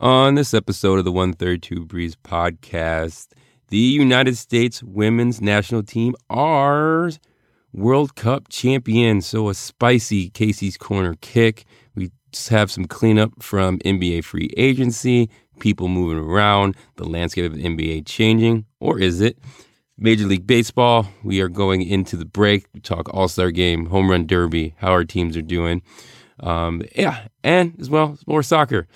On this episode of the 132 Breeze podcast, the United States women's national team are World Cup champions. So a spicy Casey's Corner kick. We have some cleanup from NBA free agency, people moving around, the landscape of the NBA changing, or is it? Major League Baseball, we are going into the break. We talk All Star Game, Home Run Derby, how our teams are doing. Um, yeah, and as well, more soccer.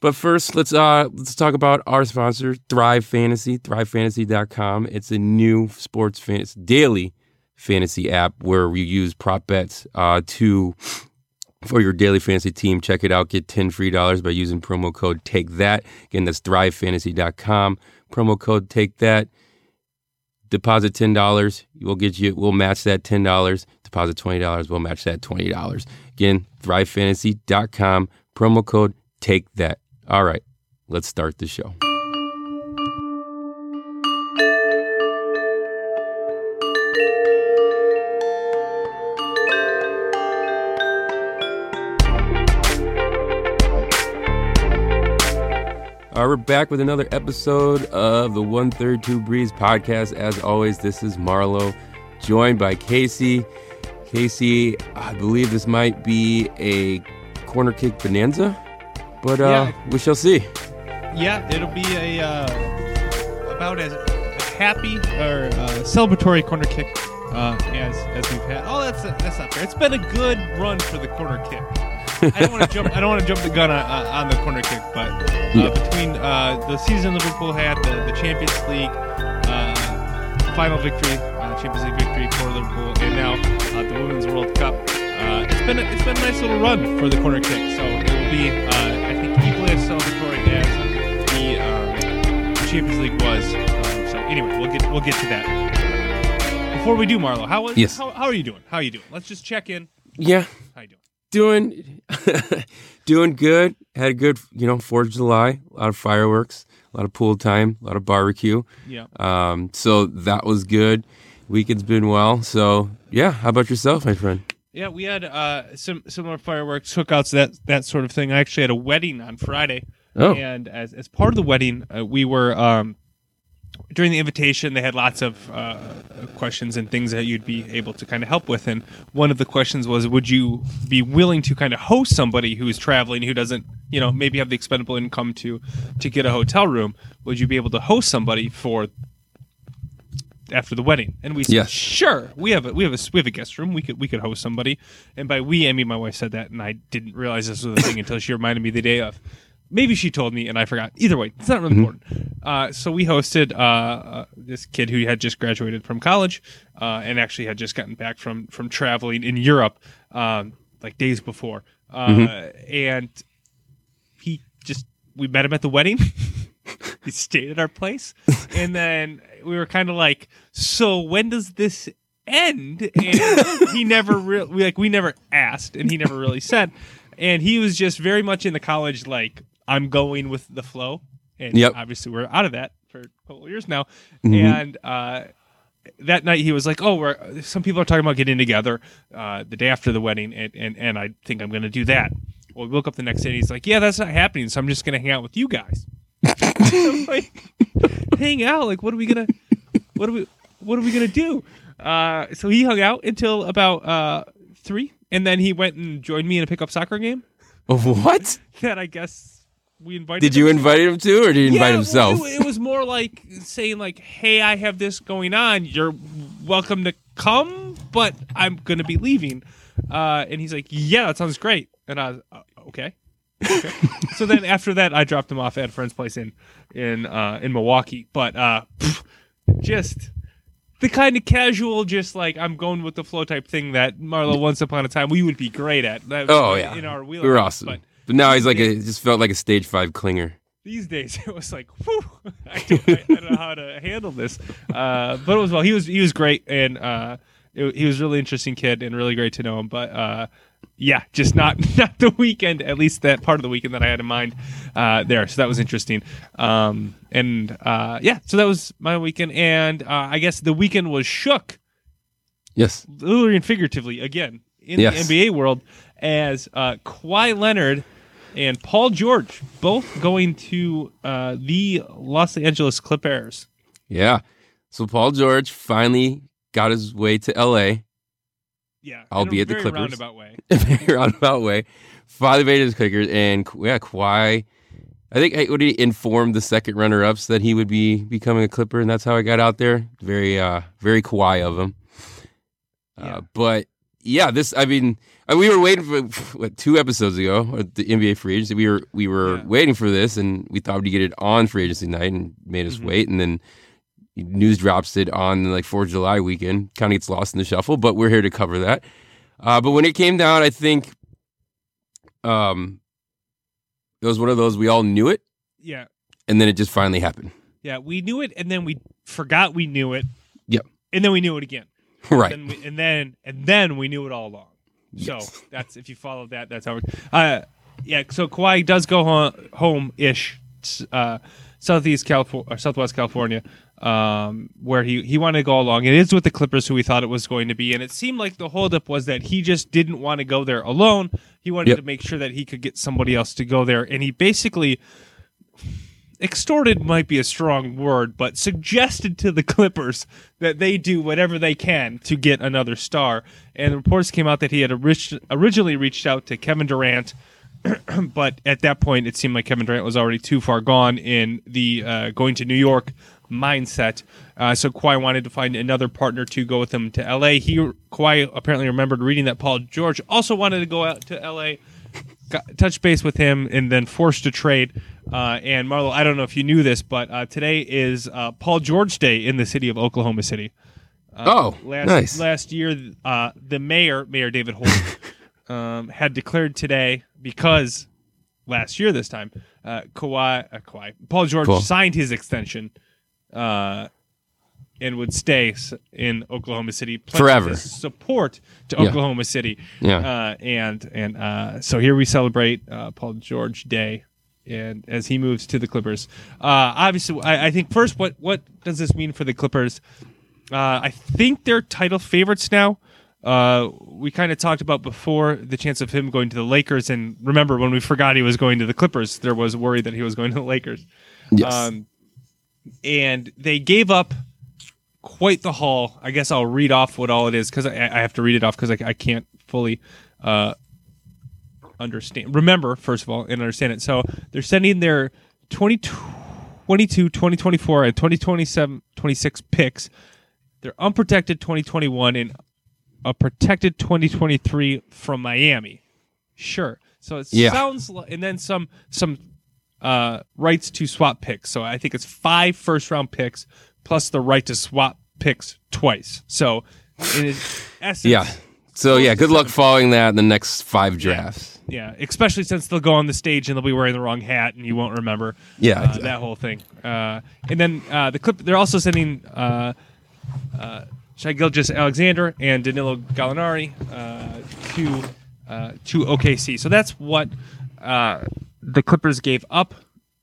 But first, let's uh let's talk about our sponsor, Thrive Fantasy, thrivefantasy.com. It's a new sports fantasy daily fantasy app where you use prop bets uh to for your daily fantasy team. Check it out. Get 10 free dollars by using promo code take that. Again, that's thrivefantasy.com. Promo code take that. Deposit $10. We'll get you we'll match that $10. Deposit $20. We'll match that $20. Again, thrivefantasy.com. Promo code take that. All right, let's start the show. All right, we're back with another episode of the 132 Breeze podcast. As always, this is Marlo, joined by Casey. Casey, I believe this might be a corner kick bonanza, but uh, Yeah. we shall see. Yeah, it'll be a uh, about as, happy or uh, celebratory corner kick uh, as as we've had. Oh, that's that's not fair. It's been a good run for the corner kick. I don't want to jump. I don't want to jump the gun on, on the corner kick, but uh, Yeah. between uh, the season Liverpool had, the, the Champions League uh, final victory, uh, Champions League victory for Liverpool, and now uh, the Women's World Cup. Uh, it's been a, it's been a nice little run for the corner kick. So it will be, uh, I think, equally as celebratory as the um, Champions League was. Um, so anyway, we'll get we'll get to that. Before we do, Marlo, how was Yes. how, how are you doing? How are you doing? Let's just check in. Yeah, How you doing? doing doing good. Had a good, you know, Fourth of July. A lot of fireworks, a lot of pool time, a lot of barbecue. Yeah. Um, so that was good. Weekend's been well. So yeah, how about yourself, my friend? Yeah, we had uh, some similar fireworks, cookouts, that that sort of thing. I actually had a wedding on Friday, Oh. and as as part of the wedding, uh, we were um, during the invitation. They had lots of uh, questions and things that you'd be able to kind of help with. And one of the questions was, would you be willing to kind of host somebody who is traveling, who doesn't, you know, maybe have the expendable income to to get a hotel room? Would you be able to host somebody for after the wedding. And we said, Yes. sure. We have a we have a we have a guest room. We could we could host somebody. And by we, I mean my wife said that, and I didn't realize this was a thing until she reminded me the day of. Maybe she told me and I forgot. Either way, it's not really important. Uh, so we hosted uh, uh, this kid who had just graduated from college uh, and actually had just gotten back from from traveling in Europe um, like days before, uh, and he just we met him at the wedding. he stayed at our place, and then we were kind of like, "So when does this end?" And he never really like we never asked, and he never really said, and he was just very much in the college like I'm going with the flow, and Yep. obviously we're out of that for a couple of years now, Mhm. and. uh that night he was like, "Oh, we're some people are talking about getting together uh, the day after the wedding, and and, and I think I'm going to do that." Well, we woke up the next day and he's like, "Yeah, that's not happening, so I'm just going to hang out with you guys." Like, hang out? Like, what are we gonna, what are we, what are we gonna do? Uh, so he hung out until about uh, three, and then he went and joined me in a pickup soccer game. What? That I guess we invited. Did you him to. invite him to, or did he invite Yeah, himself? It, it was more like saying like, "Hey, I have this going on. You're welcome to come, but I'm gonna be leaving." Uh, and he's like, "Yeah, that sounds great." And I was uh, okay. Okay. so then after that, I dropped him off at a friend's place in in uh, in Milwaukee. But uh, pff, just the kind of casual, just like I'm going with the flow type thing that Marlo once upon a time we would be great at. That was oh yeah, in our wheelhouse. we were awesome. But But, now he's like a, it just felt like a stage five clinger. these days it was like whew, I, don't, I, I don't know how to handle this uh, but it was well he was he was great and uh, it, he was a really interesting kid and really great to know him but uh, yeah just not not the weekend at least that part of the weekend that I had in mind uh, there so that was interesting um, and uh, yeah so that was my weekend and uh, I guess the weekend was shook Yes. literally and figuratively again in Yes. the NBA world as uh, Kawhi Leonard and Paul George, both going to uh, the Los Angeles Clippers. Yeah. So Paul George finally got his way to LA, Yeah, Albeit in the Clippers. roundabout way. very roundabout way. Finally made his Clippers, and yeah, Kawhi. I think hey, he informed the second runner-ups that he would be becoming a Clipper, and that's how I got out there. Very, uh, very Kawhi of him. Yeah. Uh, but yeah, this. I mean, uh, we were waiting for what two episodes ago, or the NBA free agency. We were we were Yeah. waiting for this, and we thought we'd get it on free agency night, and made us Mhm. wait, and then news drops it on like Fourth of July weekend. Kind of gets lost in the shuffle, but we're here to cover that. Uh, but when it came down, I think um, it was one of those we all knew it, Yeah, and then it just finally happened. yeah, we knew it, and then we forgot we knew it. Yep. and then we knew it again. right. And, we, and then and then we knew it all along. Yes. So that's if you follow that, that's how. It, uh, yeah. So Kawhi does go home, ish, uh, southeast California or southwest California, um, where he he wanted to go along. It is with the Clippers, who we thought it was going to be, and it seemed like the holdup was that he just didn't want to go there alone. He wanted Yep. to make sure that he could get somebody else to go there, and he basically extorted might be a strong word, but suggested to the Clippers that they do whatever they can to get another star. And reports came out that he had orig- originally reached out to Kevin Durant, but at that point it seemed like Kevin Durant was already too far gone in the uh, going to New York mindset. Uh, so Kawhi wanted to find another partner to go with him to LA. He Kawhi apparently remembered reading that Paul George also wanted to go out to LA got, touched base with him and then forced to trade. Uh, and Marlo, I don't know if you knew this, but uh, today is uh, Paul George Day in the city of Oklahoma City. oh, Last nice. last year, uh, the mayor, Mayor David Holt, um, had declared today because last year this time, uh, Kawhi, uh, Kawhi, Paul George Cool. signed his extension. Uh, and would stay in Oklahoma City Forever. support to Yeah. Oklahoma City. Yeah. Uh, and and uh, so here we celebrate uh, Paul George Day, and as he moves to the Clippers. Uh, obviously, I, I think first, what what does this mean for the Clippers? Uh, I think they're title favorites now. Uh, we kind of talked about before the chance of him going to the Lakers, and remember when we forgot he was going to the Clippers, there was worry that he was going to the Lakers. yes. Um, and they gave up quite the haul. I guess I'll read off what all it is because I, I have to read it off because I, I can't fully uh, understand. Remember, first of all, and understand it. So they're sending their 2022, 2024, and 2027, 26 picks. They're unprotected 2021 and a protected 2023 from Miami. Sure. So it Yeah. sounds like, and then some some uh, rights to swap picks. So I think it's five first round picks plus the right to swap picks twice. So in essence, yeah. So yeah, good luck following that in the next five drafts. yeah, especially since they'll go on the stage and they'll be wearing the wrong hat and you won't remember. Yeah, uh, exactly. that whole thing. Uh, and then uh, the clip. They're also sending uh, uh, Shai Gilgeous-Alexander and Danilo Gallinari uh, to uh, to OKC. So that's what uh, the Clippers gave up,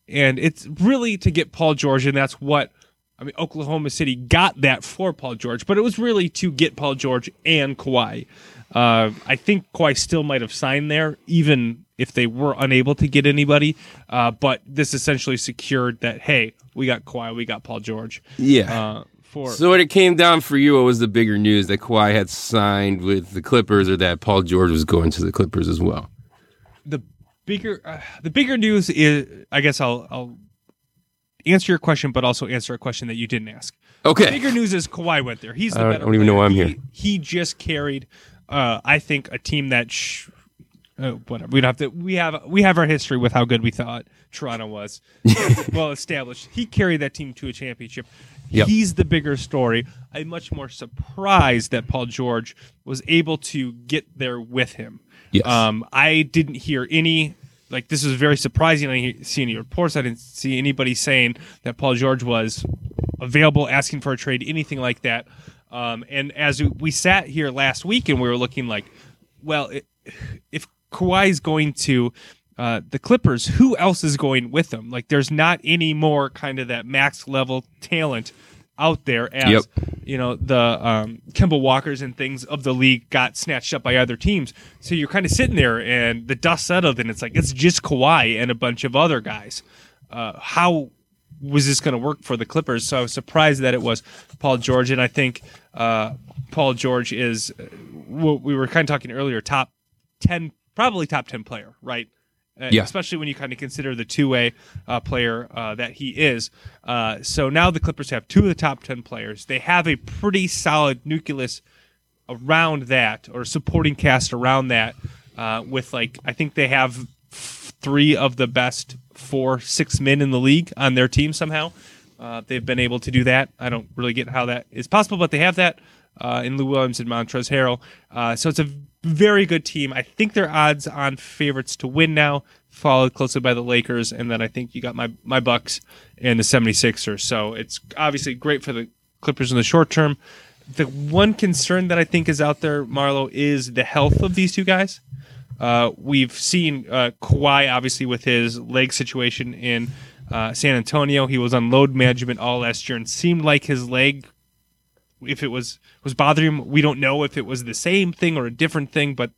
and it's really to get Paul George, and that's what. I mean, Oklahoma City got that for Paul George, but it was really to get Paul George and Kawhi. Uh, I think Kawhi still might have signed there, even if they were unable to get anybody. Uh, but this essentially secured that, hey, we got Kawhi, we got Paul George. Yeah. Uh, for so when it came down for you, what was the bigger news that Kawhi had signed with the Clippers, or that Paul George was going to the Clippers as well? the bigger uh, the bigger news is, I guess I'll I'll answer your question, but also answer a question that you didn't ask. Okay. The bigger news is Kawhi went there. He's the I don't- better I don't even know why I'm He- here. He just carried, uh, I think, a team that. Sh- uh, whatever. We don't have to. We have we have our history with how good we thought Toronto was. well established. He carried that team to a championship. Yep. He's the bigger story. I'm much more surprised that Paul George was able to get there with him. Yes. Um, I didn't hear any. Like this was very surprising. I didn't see any reports. I didn't see anybody saying that Paul George was available, asking for a trade, anything like that. Um, and as we- sat here last week and we were looking like, well, i if Kawhi's going to uh, the Clippers, who else is going with them? Like, there's not any more kind of that max level talent out there as Yep. you know the um, Kemba Walkers and things of the league got snatched up by other teams. So you're kind of sitting there, and the dust settled, and it's like it's just Kawhi and a bunch of other guys. Uh, how was this going to work for the Clippers? So I was surprised that it was Paul George, and I think uh, Paul George is uh, what we were kind of talking earlier, top ten, probably top ten player, right? Uh, Yeah. Especially when you kind of consider the two way uh, player uh, that he is. Uh, so now the Clippers have two of the top 10 players. They have a pretty solid nucleus around that or supporting cast around that uh, with like, I think they have three of the best four, six men in the league on their team somehow. Uh, they've been able to do that. I don't really get how that is possible, but they have that uh, in Lou Williams and Montrezl Harrell. Uh, so it's a very good team. I think they're odds on favorites to win now, followed closely by the Lakers, and then I think you got my my Bucks and the 76ers. So it's obviously great for the Clippers in the short term. The one concern that I think is out there, Marlo, is the health of these two guys. Uh, we've seen uh, Kawhi obviously with his leg situation in uh, San Antonio. He was on load management all last year and seemed like his leg, if it was was bothering him, we don't know if it was the same thing or a different thing. But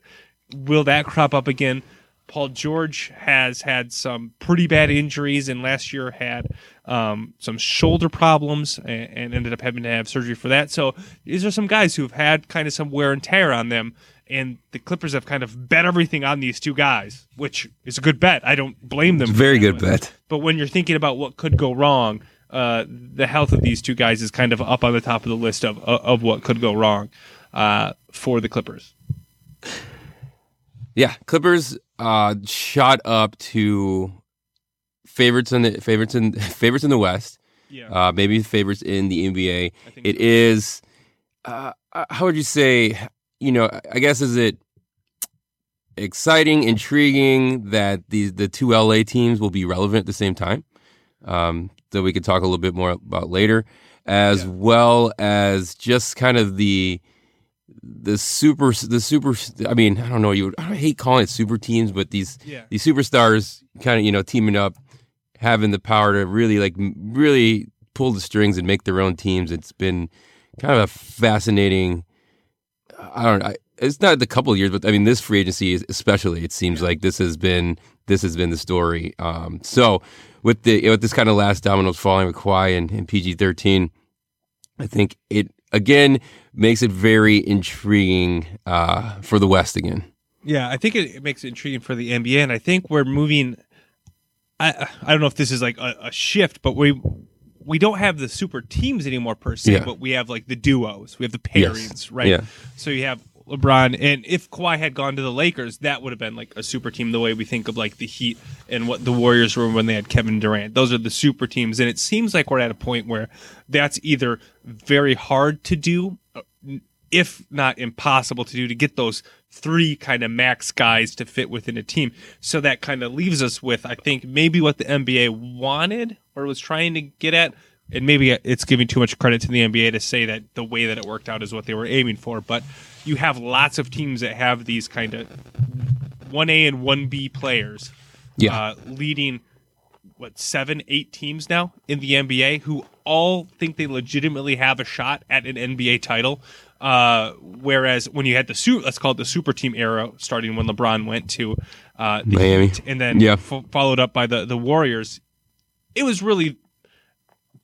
will that crop up again? Paul George has had some pretty bad injuries, and last year had um, some shoulder problems, and, and ended up having to have surgery for that. So these are some guys who have had kind of some wear and tear on them and the Clippers have kind of bet everything on these two guys, which is a good bet. I don't blame them. Very good bet. But when you're thinking about what could go wrong, uh, the health of these two guys is kind of up on the top of the list of of what could go wrong uh, for the Clippers. Yeah, Clippers uh, shot up to favorites in the favorites in favorites in the West. Yeah, Uh, maybe favorites in the NBA. It is. Uh, uh, how would you say? You know, I guess is it exciting, intriguing that these the two LA teams will be relevant at the same time. Um, that we could talk a little bit more about later, as Yeah. well as just kind of the the super the super. I mean, I don't know. You I hate calling it super teams, but these yeah, these superstars kind of you know teaming up, having the power to really like really pull the strings and make their own teams. It's been kind of a fascinating. I don't know. It's not the couple of years, but I mean this free agency, is- especially, it seems like this has been this has been the story. Um, so with the with this kind of last dominoes falling with Kawhi and, and PG thirteen, I think it again makes it very intriguing uh, for the West again. yeah. I think it, it makes it intriguing for the NBA, and I think we're moving. I I don't know if this is like a, a shift, but we we don't have the super teams anymore per se, Yeah. but we have like the duos, we have the Yes. pairings, right? Yeah. So you have LeBron, and if Kawhi had gone to the Lakers, that would have been like a super team, the way we think of like the Heat and what the Warriors were when they had Kevin Durant. Those are the super teams, and it seems like we're at a point where that's either very hard to do, uh, if not impossible to do, to get those three kind of max guys to fit within a team. So that kind of leaves us with, I think, maybe what the NBA wanted or was trying to get at and maybe it's giving too much credit to the NBA to say that the way that it worked out is what they were aiming for. But you have lots of teams that have these kind of one A and one B players, Yeah. uh, leading what seven, eight teams now in the NBA who all think they legitimately have a shot at an NBA title. Uh, whereas when you had the suit, let's call it the super team era, starting when LeBron went to uh, the Miami. Heat and then Yeah. fo- followed up by the the Warriors, it was really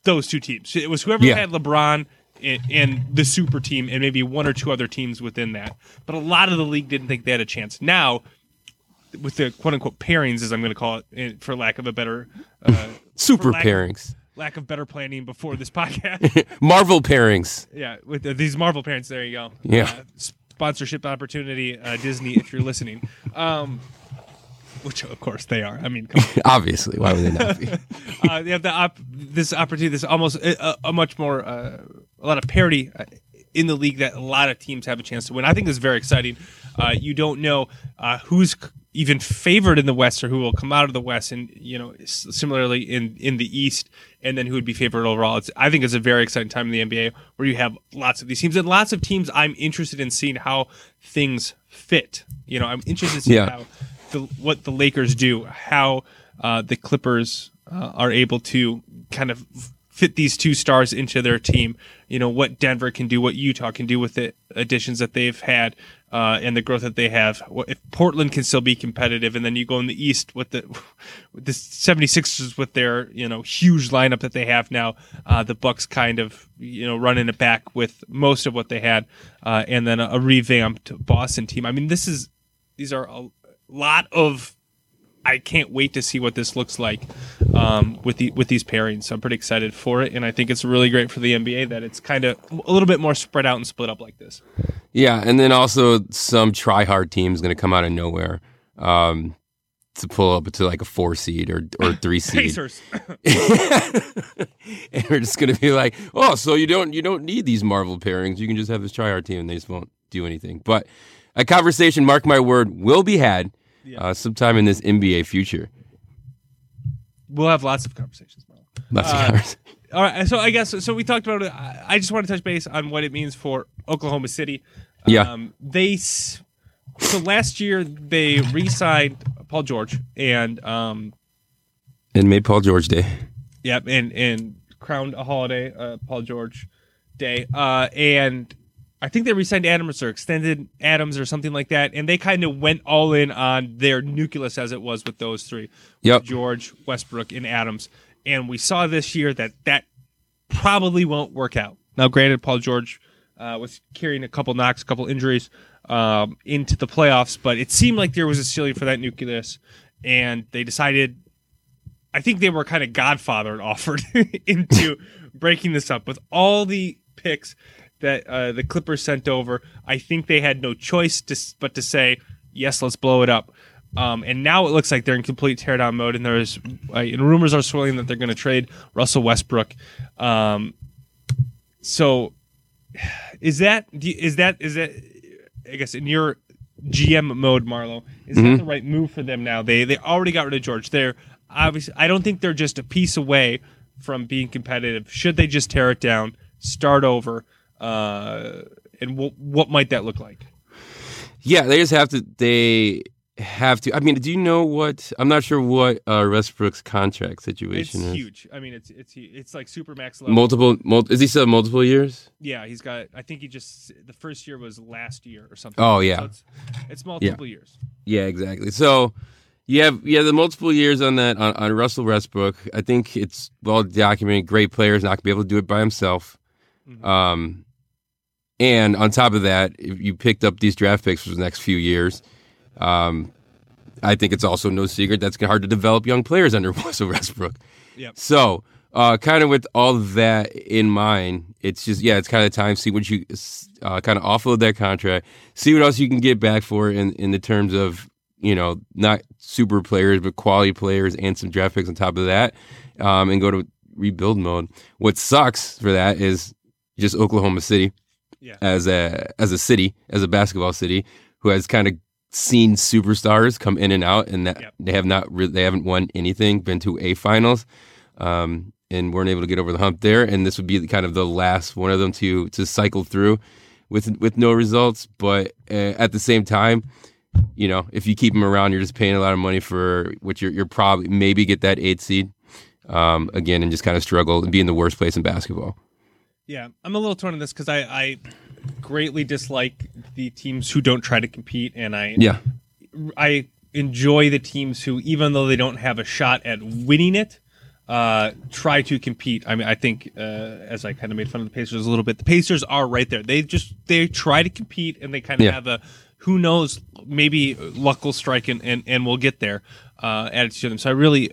those two teams. It was whoever Yeah. had LeBron and, the super team, and maybe one or two other teams within that. But a lot of the league didn't think they had a chance. Now, with the quote unquote pairings, as I'm going to call it, for lack of a better uh, Super lack of- pairings, lack of better planning before this podcast. Marvel pairings. yeah, with the, these Marvel pairings, there you go. Yeah. Uh, sponsorship opportunity, uh, Disney, if you're listening. Um, which of course they are. I mean. Obviously, why would they not be? uh, they have the op- this opportunity, this almost a, a much more uh, a lot of parity uh, in the league that a lot of teams have a chance to win. I think this is very exciting. Uh, you don't know uh, who's even favored in the West or who will come out of the West, and you know similarly in in the East, and then who would be favored overall. It's, I think it's a very exciting time in the NBA where you have lots of these teams and lots of teams. I'm interested in seeing how things fit. You know, I'm interested in seeing Yeah. how the, what the Lakers do, how uh, the Clippers uh, are able to kind of fit these two stars into their team. You know what Denver can do, what Utah can do with the additions that they've had, uh, and the growth that they have. If Portland can still be competitive, and then you go in the East with the with the 76ers with their you know huge lineup that they have now, uh, the Bucks kind of you know running it back with most of what they had, uh, and then a, a revamped Boston team. I mean, this is these are a lot of I can't wait to see what this looks like um, with the with these pairings. So I'm pretty excited for it, and I think it's really great for the NBA that it's kind of a little bit more spread out and split up like this. Yeah, and then also some try hard team is going to come out of nowhere um, to pull up to like a four seed or or three seed. Pacers. and we're just going to be like, oh, so you don't you don't need these Marvel pairings. You can just have this try hard team, and they just won't do anything. But a conversation, mark my word, will be had Yeah. uh, sometime in this NBA future. we'll have lots of conversations. Lots of Uh, convers- All right, so I guess so. We talked about it. I I just want to touch base on what it means for Oklahoma City. Yeah. Um, they so last year they re-signed Paul George and um, and made Paul George Day. Yep, and and crowned a holiday, uh, Paul George Day, uh, and I think they re-signed Adams or extended Adams or something like that, and they kind of went all in on their nucleus as it was with those three, Yep. George, Westbrook, and Adams, and we saw this year that that probably won't work out. Now, granted, Paul George uh, was carrying a couple knocks, a couple injuries um, into the playoffs, but it seemed like there was a ceiling for that nucleus, and they decided I think they were kind of godfathered offered into breaking this up with all the picks that uh, the Clippers sent over. I think they had no choice to, but to say yes, let's blow it up. Um, and now it looks like they're in complete teardown mode, and there's uh, and rumors are swirling that they're going to trade Russell Westbrook. Um, so, is that is that is that? I guess in your GM mode, Marlo, is that the right move for them now? They they already got rid of George. They're obviously. I don't think they're just a piece away from being competitive. Should they just tear it down, start over, uh, and what what might that look like? Yeah, they just have to. They have to. I mean, do you know what? I'm not sure what uh, Westbrook's contract It's situation is. huge. I mean, it's it's it's like super max level. Multiple, mul- is he still multiple years? yeah, he's got. I think he just the first year was last year or something. Oh, yeah. So it's, it's multiple years. Yeah, exactly. So you have yeah the multiple years on that on, on Russell Westbrook. I think it's well documented. Great players not gonna be able to do it by himself. Mhm. Um, and on top of that, if you picked up these draft picks for the next few years, um, I think it's also no secret that's hard to develop young players under Russell Westbrook. Yep. So, uh, kind of with all that in mind, it's just yeah, it's kind of time to see what you uh, kind of offload that contract, see what else you can get back for in in the terms of you know not super players but quality players and some draft picks on top of that, um, and go to rebuild mode. What sucks for that is just Oklahoma City Yeah. as a as a city as a basketball city who has kind of seen superstars come in and out and that Yep. they have not re- they haven't won anything been to a finals um, and weren't able to get over the hump there and this would be kind of the last one of them to to cycle through with with no results but uh, at the same time you know if you keep them around you're just paying a lot of money for what you're you're probably maybe get that eight seed um, again and just kind of struggle and be in the worst place in basketball Yeah, I'm a little torn on this because I, I greatly dislike the teams who don't try to compete, and I yeah I enjoy the teams who, even though they don't have a shot at winning it, uh, try to compete. I mean, I think uh, as I kind of made fun of the Pacers a little bit, the Pacers are right there. They just they try to compete, and they kind of Yeah. have a who knows, maybe luck will strike and and, and we'll get there uh, attitude to them. So I really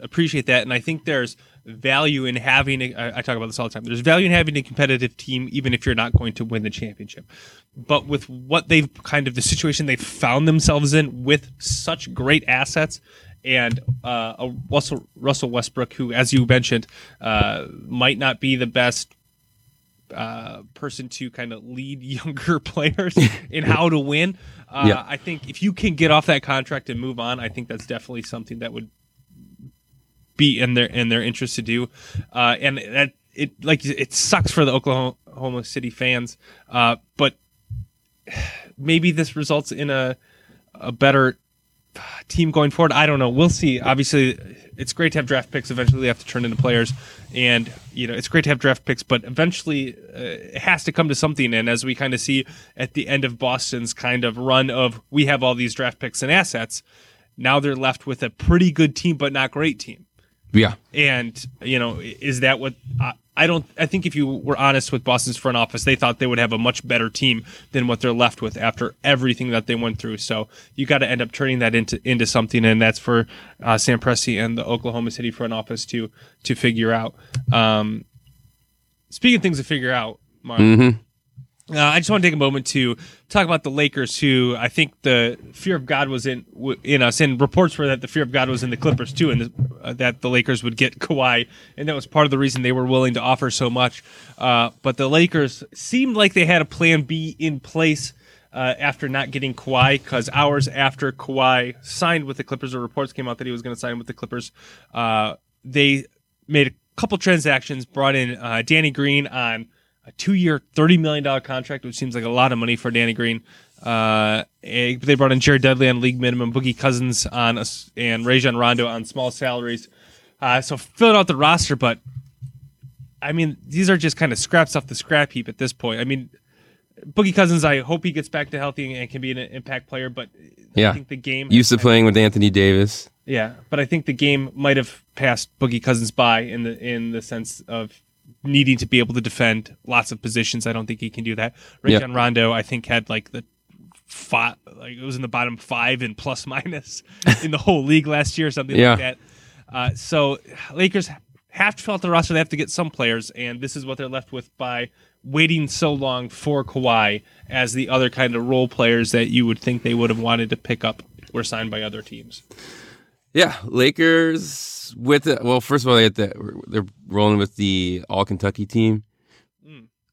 appreciate that, and I think there's value in having. A, I, talk about this all the time. There's value in having a competitive team, even if you're not going to win the championship. But with what they've kind of the situation they've found themselves in with such great assets. And uh, a Russell Russell Westbrook, who, as you mentioned, uh, might not be the best uh, person to kind of lead younger players in how to win. Uh, Yeah. I think if you can get off that contract and move on, I think that's definitely something that would be in their in their interest to do. Uh, and that it like it sucks for the Oklahoma City fans, uh, but maybe this results in a a better team going forward. I don't know. We'll see. Obviously, it's great to have draft picks. Eventually, they have to turn into players, and you know it's great to have draft picks. But eventually, uh, it has to come to something. And as we kind of see at the end of Boston's kind of run of we have all these draft picks and assets, now they're left with a pretty good team, but not great team. Yeah. And you know, is that what I, I don't? I think if you were honest with Boston's front office, they thought they would have a much better team than what they're left with after everything that they went through. So you got to end up turning that into into something, and that's for uh, Sam Presti and the Oklahoma City front office to to figure out. Um, speaking of things to figure out, Mark, Mm-hmm. Uh, I just want to take a moment to talk about the Lakers, who I think the fear of God was in w- in us, and reports were that the fear of God was in the Clippers too, and uh, that the Lakers would get Kawhi, and that was part of the reason they were willing to offer so much. Uh, but the Lakers seemed like they had a plan B in place. Uh, after not getting Kawhi, because hours after Kawhi signed with the Clippers, or reports came out that he was going to sign with the Clippers, uh, they made a couple transactions, brought in uh, Danny Green on a two-year, thirty million dollar contract, which seems like a lot of money for Danny Green. Uh, eh, they brought in Jared Dudley on league minimum, Boogie Cousins on us, and Rajon Rondo on small salaries. Uh, so filling out the roster, but I mean, these are just kind of scraps off the scrap heap at this point. I mean, Boogie Cousins, I hope he gets back to healthy and can be an impact player, but Yeah. I think the game Used to playing with Anthony Davis. yeah, but I think the game might have passed Boogie Cousins by in the in the sense of needing to be able to defend lots of positions. I don't think he can do that. Rajon Rondo, I think, had like the five, like it was in the bottom five in plus minus in the whole league last year, or something Yeah. like that. Uh, so Lakers have to fill out the roster. They have to get some players, and this is what they're left with by waiting so long for Kawhi as the other kind of role players that you would think they would have wanted to pick up were signed by other teams. Yeah, Lakers with the well. First of all, they had the, they're rolling with the All Kentucky team.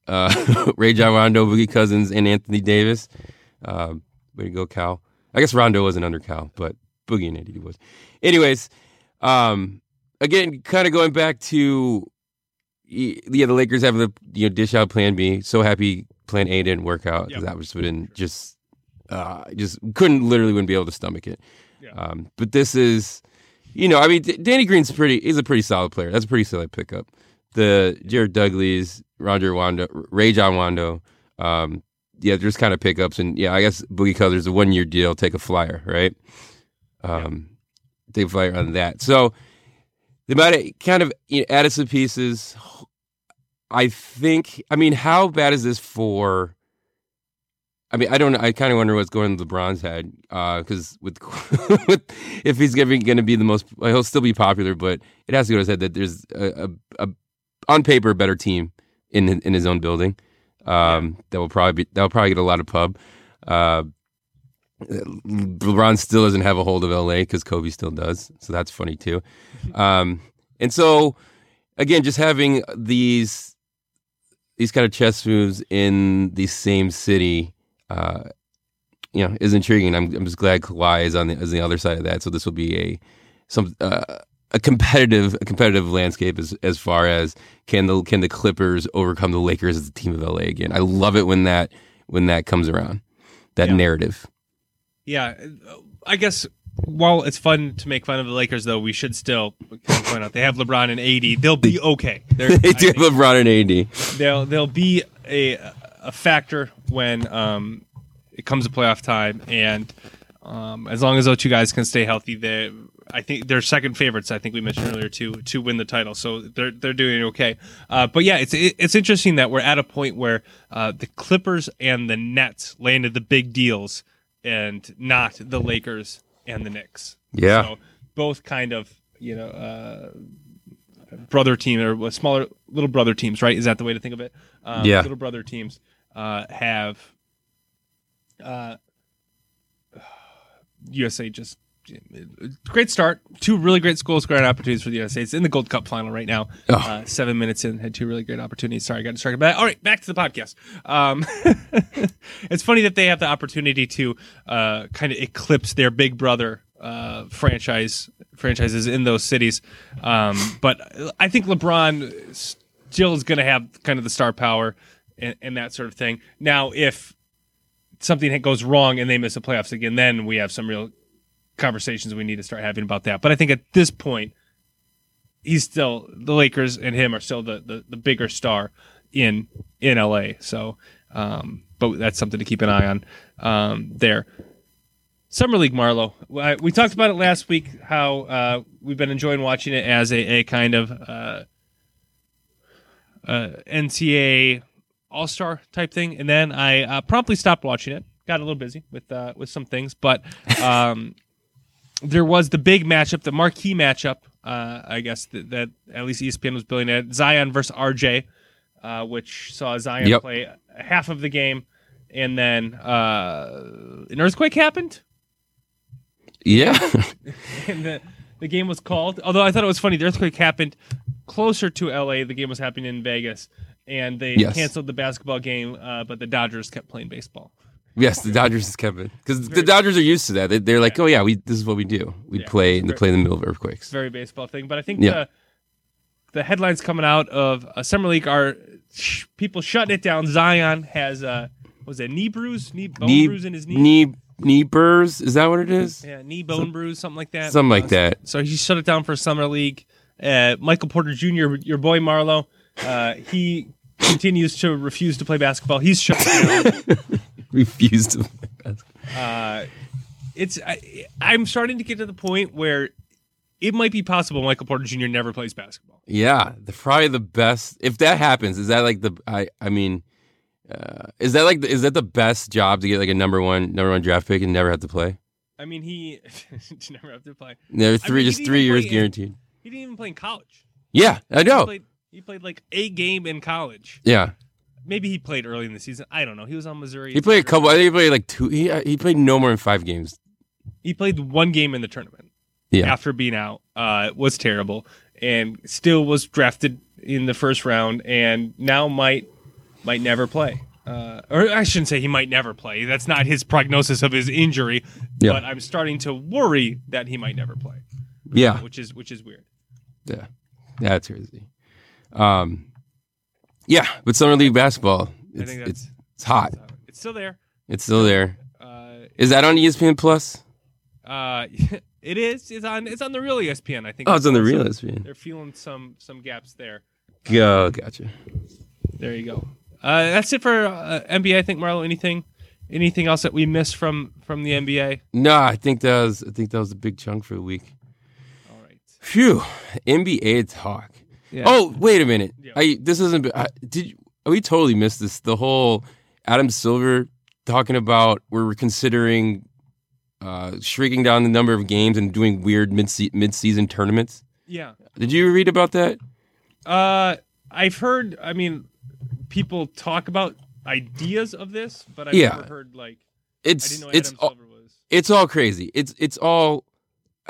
Uh, Rajon Rondo, Boogie Cousins, and Anthony Davis. Uh, way to go, Cal. I guess Rondo wasn't under Cal, but Boogie and Anthony was. Anyways, um, again, kind of going back to yeah, the Lakers have the you know dish out Plan B. So happy Plan A didn't work out because Yep. that was wouldn't just uh, just couldn't literally wouldn't be able to stomach it. Yeah. Um, but this is, you know, I mean, D- Danny Green's pretty. He's a pretty solid player. That's a pretty solid pickup. The Jared Dudley's, Roger Wando, Ray John Wando. Um, yeah, just kind of pickups, and yeah, I guess Boogie Cousins a one year deal. Take a flyer, right? Um, take a flyer on that. So they might have kind of you know, added some pieces. I think. I mean, how bad is this for? I mean, I don't. I kind of wonder what's going to LeBron's head because with, with if he's going to be the most, he'll still be popular, but it has to go to his head that there's a, a, a on paper a better team in in his own building. Um, that will probably be that will probably get a lot of pub. Uh, LeBron still doesn't have a hold of LA because Kobe still does, so that's funny too. Um, and so again, just having these these kind of chess moves in the same city, uh, you know, is intriguing. I'm, I'm just glad Kawhi is on the is the other side of that. So this will be a some uh, a competitive a competitive landscape as as far as can the can the Clippers overcome the Lakers as the team of LA again. I love it when that when that comes around. That Yeah. narrative. Yeah, I guess while it's fun to make fun of the Lakers, though, we should still point out they have LeBron and AD. They'll be okay. They do have LeBron and AD. they'll they'll be a a factor when um, it comes to playoff time, and um, as long as those two guys can stay healthy, they I think they're second favorites. I think we mentioned earlier to to win the title, so they're they're doing okay. Uh, but yeah, it's it, it's interesting that we're at a point where uh, the Clippers and the Nets landed the big deals, and not the Lakers and the Knicks. Yeah. So both kind of you know. Uh, brother team or smaller little brother teams, right? Is that the way to think of it? Um, Yeah. Little brother teams uh, have uh, USA just great start. Two really great schools, great opportunities for the USA. It's in the Gold Cup final right now. Oh. Uh, seven minutes in, had two really great opportunities. Sorry, I got distracted. But all right, back to the podcast. Um, it's funny that they have the opportunity to uh, kind of eclipse their big brother uh, franchise franchises in those cities. Um, but I think LeBron still is going to have kind of the star power and, and that sort of thing. Now, if something goes wrong and they miss the playoffs again, then we have some real conversations we need to start having about that. But I think at this point, he's still the Lakers and him are still the the, the bigger star in in LA. So, um, but that's something to keep an eye on um, there. Summer League, Marlo. We talked about it last week. How uh, we've been enjoying watching it as a, a kind of uh, uh, NCAA All Star type thing, and then I uh, promptly stopped watching it. Got a little busy with uh, with some things, but um, there was the big matchup, the marquee matchup. Uh, I guess that, that at least ESPN was billing it. Zion versus RJ, uh, which saw Zion Yep. play half of the game, and then uh, an earthquake happened Yeah. and the, the game was called. Although I thought it was funny, the earthquake happened closer to LA. The game was happening in Vegas, and they Yes. canceled the basketball game, uh, but the Dodgers kept playing baseball. yes, the Dodgers is Kevin because the Dodgers are used to that. They, they're like, oh yeah, we this is what we do. We Yeah. play they play in the middle of earthquakes. Very baseball thing, but I think Yeah. the the headlines coming out of uh, summer league are sh- people shutting it down. Zion has uh, was it knee bruise, knee bone knee bruise in his knee. knee knee burrs. Is that what it is? Yeah, knee bone bruise, something like that. Something like Uh, that. So he shut it down for summer league. Uh, Michael Porter Jr., your boy Marlo, uh, he continues to refuse to play basketball. He's shut down. Refused to. play uh, it's I, I'm starting to get to the point where it might be possible Michael Porter Jr. never plays basketball. Yeah, the probably the best. If that happens, is that like the I I mean, uh, is that like the, is that the best job to get like a number one number one draft pick and never have to play? I mean, he never have to play. There three mean, just three years guaranteed. He didn't even play in college. Yeah, I He know. played, he played like a game in college. Yeah, Maybe he played early in the season. I don't know. He was on Missouri. he played a couple. I think he played like two. He he played no more than five games. He played one game in the tournament. Yeah. After being out, uh, was terrible, and still was drafted in the first round, and now might might never play. Uh, or I shouldn't say he might never play. That's not his prognosis of his injury. Yeah. But I'm starting to worry that he might never play, Yeah, which is which is weird. yeah, that's crazy. Um, yeah, but summer league basketball, I it's it's it's hot. it's still there. It's still there. Uh, Is that on ESPN Plus? uh, it is. It's on. It's on the real ESPN. I think. Oh, it's on the real E ESPN. They're feeling some some gaps there. Go, gotcha. There you go. Uh, that's it for uh, NBA. I think Marlo. Anything, anything else that we missed from from the NBA? No, I think that was I think that was a big chunk for the week. All right. Phew, NBA talk. Yeah. Oh, wait a minute. Yeah. I this isn't. I, did you- we totally missed this? The whole Adam Silver talking about we're considering uh, shrinking down the number of games and doing weird mid mid season tournaments. Yeah. Did you read about that? Uh, I've heard. I mean, people talk about ideas of this, but I've Yeah. never heard like. It's I didn't know it's Adam all, Silver was. it's all crazy. It's it's all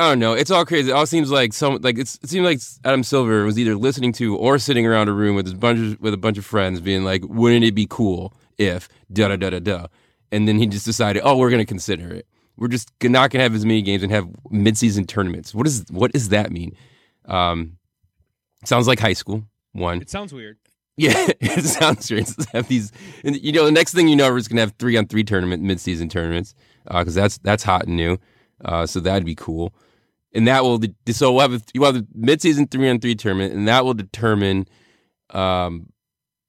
I don't know. It's all crazy. It all seems like some like it's, it seems like Adam Silver was either listening to or sitting around a room with a bunch of, with a bunch of friends, being like, "Wouldn't it be cool if da da da da da?" And then he just decided, "Oh, we're going to consider it. We're just not going to have as many games and have mid-season tournaments." What is what does that mean? Um, sounds like high school. One, It sounds weird. yeah, it sounds strange to have these. And you know, the next thing you know, we're just gonna have three on three tournament, mid-season tournaments, because that's that's hot and new. Uh, so that'd be cool. And that will de- so we'll have a, you have a mid-season three on three tournament, and that will determine, um,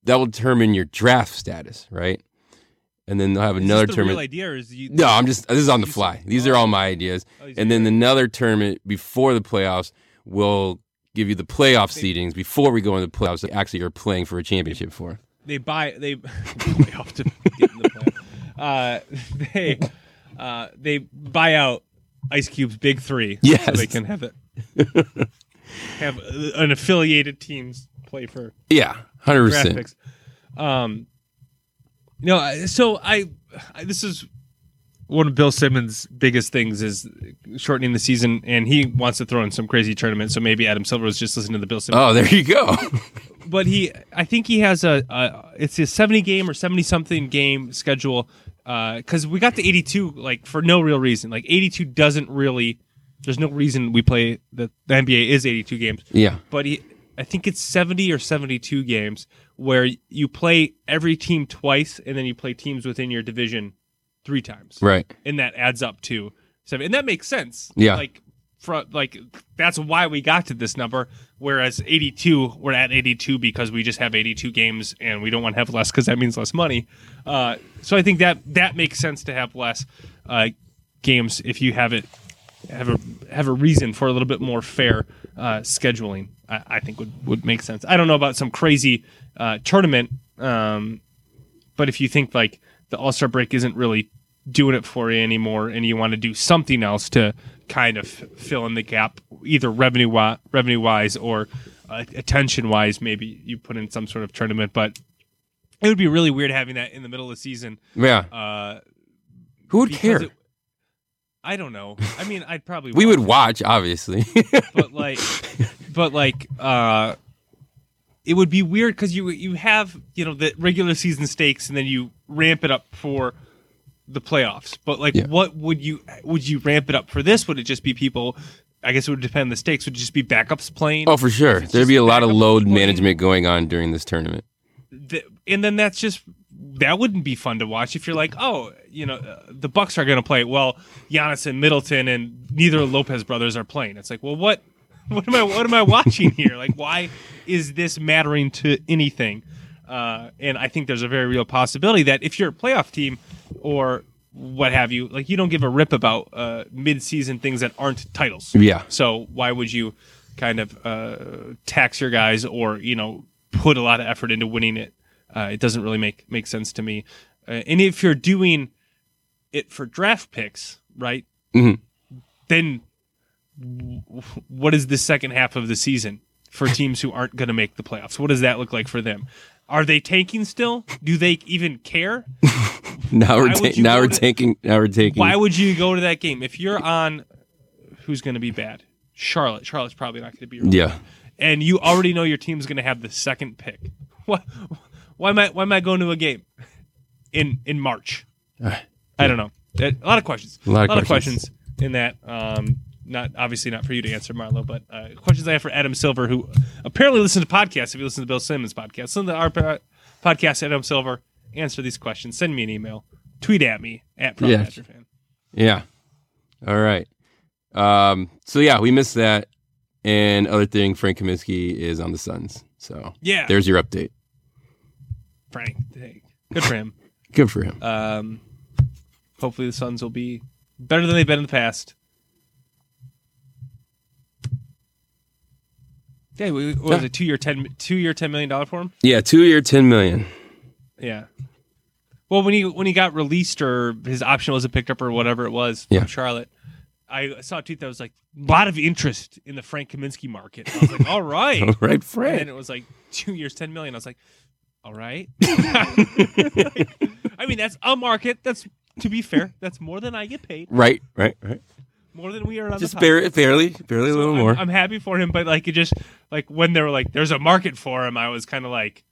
that will determine your draft status, right? And then they'll have Is another the tournament. idea, is you? No, I'm just this is on the fly. These are all my ideas. Oh, And then your- another tournament before the playoffs will give you the playoff seedings before we go into the playoffs. That actually you're playing for a championship for. they buy they play off to get in the. Uh, they uh, they buy out Ice Cube's big three, so they can have it have uh, an affiliated teams play for Yeah, hundred draft percent. picks. Um, no, I- so I, I this is one of Bill Simmons' biggest things is shortening the season, and he wants to throw in some crazy tournament. So maybe Adam Silver was just listening to the Bill Simmons Oh, there you go. but he i think he has a, a it's a 70 game or 70 something game schedule Uh, because we got to 82 like for no real reason like 82 doesn't really there's no reason we play the, the nba is 82 games yeah, but he i think it's 70 or 72 games where you play every team twice and then you play teams within your division three times right. and that adds up to seven, and that makes sense. Yeah. like fro- like that's why we got to this number. Whereas 82, we're at 82 because we just have 82 games and we don't want to have less because that means less money. Uh, so I think that that makes sense to have less uh, games if you have it have a have a reason for a little bit more fair uh, scheduling. I, I think would would make sense. I don't know about some crazy uh, tournament, um, but if you think like the All Star break isn't really doing it for you anymore, and you want to do something else to kind of fill in the gap, either revenue wi- revenue wise or uh, attention wise, maybe you put in some sort of tournament. But it would be really weird having that in the middle of the season. Yeah. Uh, Who would care? it- I don't know. I mean, I'd probably we would watch, obviously. but like but like uh it would be weird because you you have you know the regular season stakes and then you ramp it up for the playoffs but like Yeah. what would you would you ramp it up for this would it just be people i guess it would depend on the stakes would it just be backups playing oh, for sure. There'd be a lot of load playing- management going on during this tournament. Th- and then that's just that wouldn't be fun to watch if you're like, oh, you know, uh, the Bucks are going to play. Well, Giannis and Middleton and neither of the Lopez brothers are playing. It's like, well, what, what am I, what am I watching here? Like, why is this mattering to anything? Uh, and I think there's a very real possibility that if you're a playoff team or what have you, like you don't give a rip about uh, mid-season things that aren't titles. Yeah. So why would you kind of uh, tax your guys or you know put a lot of effort into winning it? Uh, it doesn't really make make sense to me. Uh, and if you're doing it for draft picks, right? Mhm. Then what is the second half of the season for teams who aren't going to make the playoffs? What does that look like for them? Are they tanking still? Do they even care? Now we're ta- now we're to- taking now we're taking. Why would you go to that game if you're on? Who's going to be bad? Charlotte. Charlotte's probably not going to be. Really yeah. and you already know your team's going to have the second pick. Why, why am I why am I going to a game in in March? I don't know. A lot of questions. A lot of questions. in that. Um, not obviously not for you to answer, Marlo, but uh, questions I have for Adam Silver, who apparently listens to podcasts. If you listen to Bill Simmons' podcast, listen to our podcast, Adam Silver. Answer these questions. Send me an email. Tweet at me at Pro Yeah. Fan. Yeah. All right. Um, so yeah, we missed that. And other thing, Frank Kaminsky is on the Suns. So Yeah, there's your update. Frank. Good for him. Good for him. Um, hopefully the Suns will be better than they've been in the past. Yeah, what was it? Two year ten two year ten million dollar for him. Yeah, two year, ten million. Yeah. Well, when he when he got released or his option wasn't picked up or whatever it was from Yeah. Charlotte, I saw a tweet that was like a lot of interest in the Frank Kaminsky market. I was like, all right. All right, Frank. And it was like two years, ten million. I was like, all right. I mean, that's a market. That's to be fair, that's more than I get paid. Right, right, right. More than we are on Just fairly, fairly a little I'm, more. I'm happy for him, but like it just like when they were like, "There's a market for him," I was kind of like,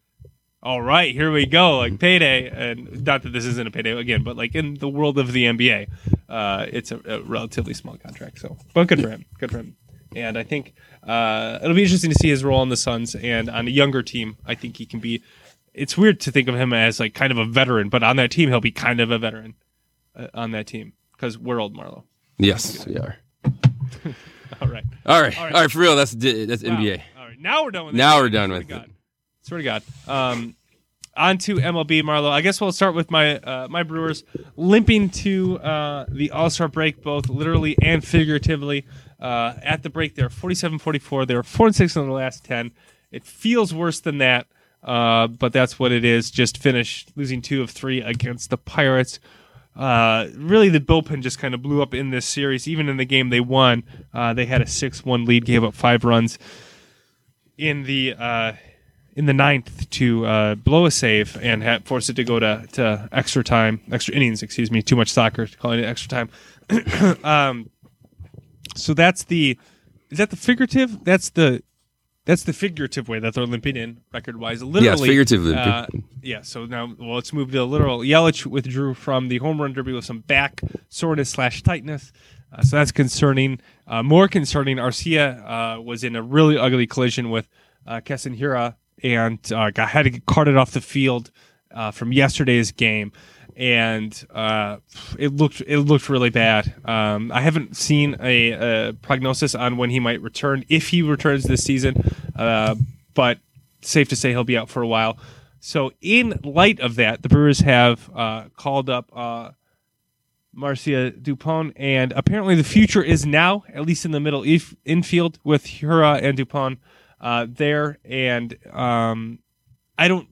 "All right, here we go, like payday." And not that this isn't a payday again, but like in the world of the NBA, uh, it's a, a relatively small contract. So, but good for him. Good for him. And I think uh, it'll be interesting to see his role on the Suns and on a younger team. I think he can be. It's weird to think of him as like kind of a veteran, but on that team, he'll be kind of a veteran uh, on that team because we're old Marlo. Yes, we are. All right. All right, All all right. right, for real. That's that's Wow. NBA. All right, now we're done with Now it. we're done Swear with to it. God. Swear to God. Um, on to MLB, Marlo. I guess we'll start with my uh, my Brewers limping to uh, the All Star break, both literally and figuratively. Uh, at the break, they're 47-44. They're four and six in the last ten. It feels worse than that, uh, but that's what it is. Just finished losing two of three against the Pirates. Uh, really, the bullpen just kind of blew up in this series. Even in the game they won, uh, they had a six-one lead, gave up five runs in the uh, in the ninth to uh, blow a save and had forced it to go to, to extra time, extra innings. Excuse me, too much soccer calling it extra time. um, so that's the is that the figurative? That's the that's the figurative way that they're limping in record wise. Literally, figurative limping. Uh, yeah. So now, well, let's move to the literal. Yelich withdrew from the home run derby with some back soreness slash tightness. Uh, so that's concerning. Uh, more concerning, Arcia uh, was in a really ugly collision with uh, Hiura and uh, got had to get carted off the field uh, from yesterday's game. And uh, it looked it looked really bad. Um, I haven't seen a, a, prognosis on when he might return if he returns this season, uh, but safe to say he'll be out for a while. So, in light of that, the Brewers have uh, called up uh, Mauricio Dubón, and apparently the future is now, at least in the middle infield, with Hiura and Dubón uh, there. And um, I don't.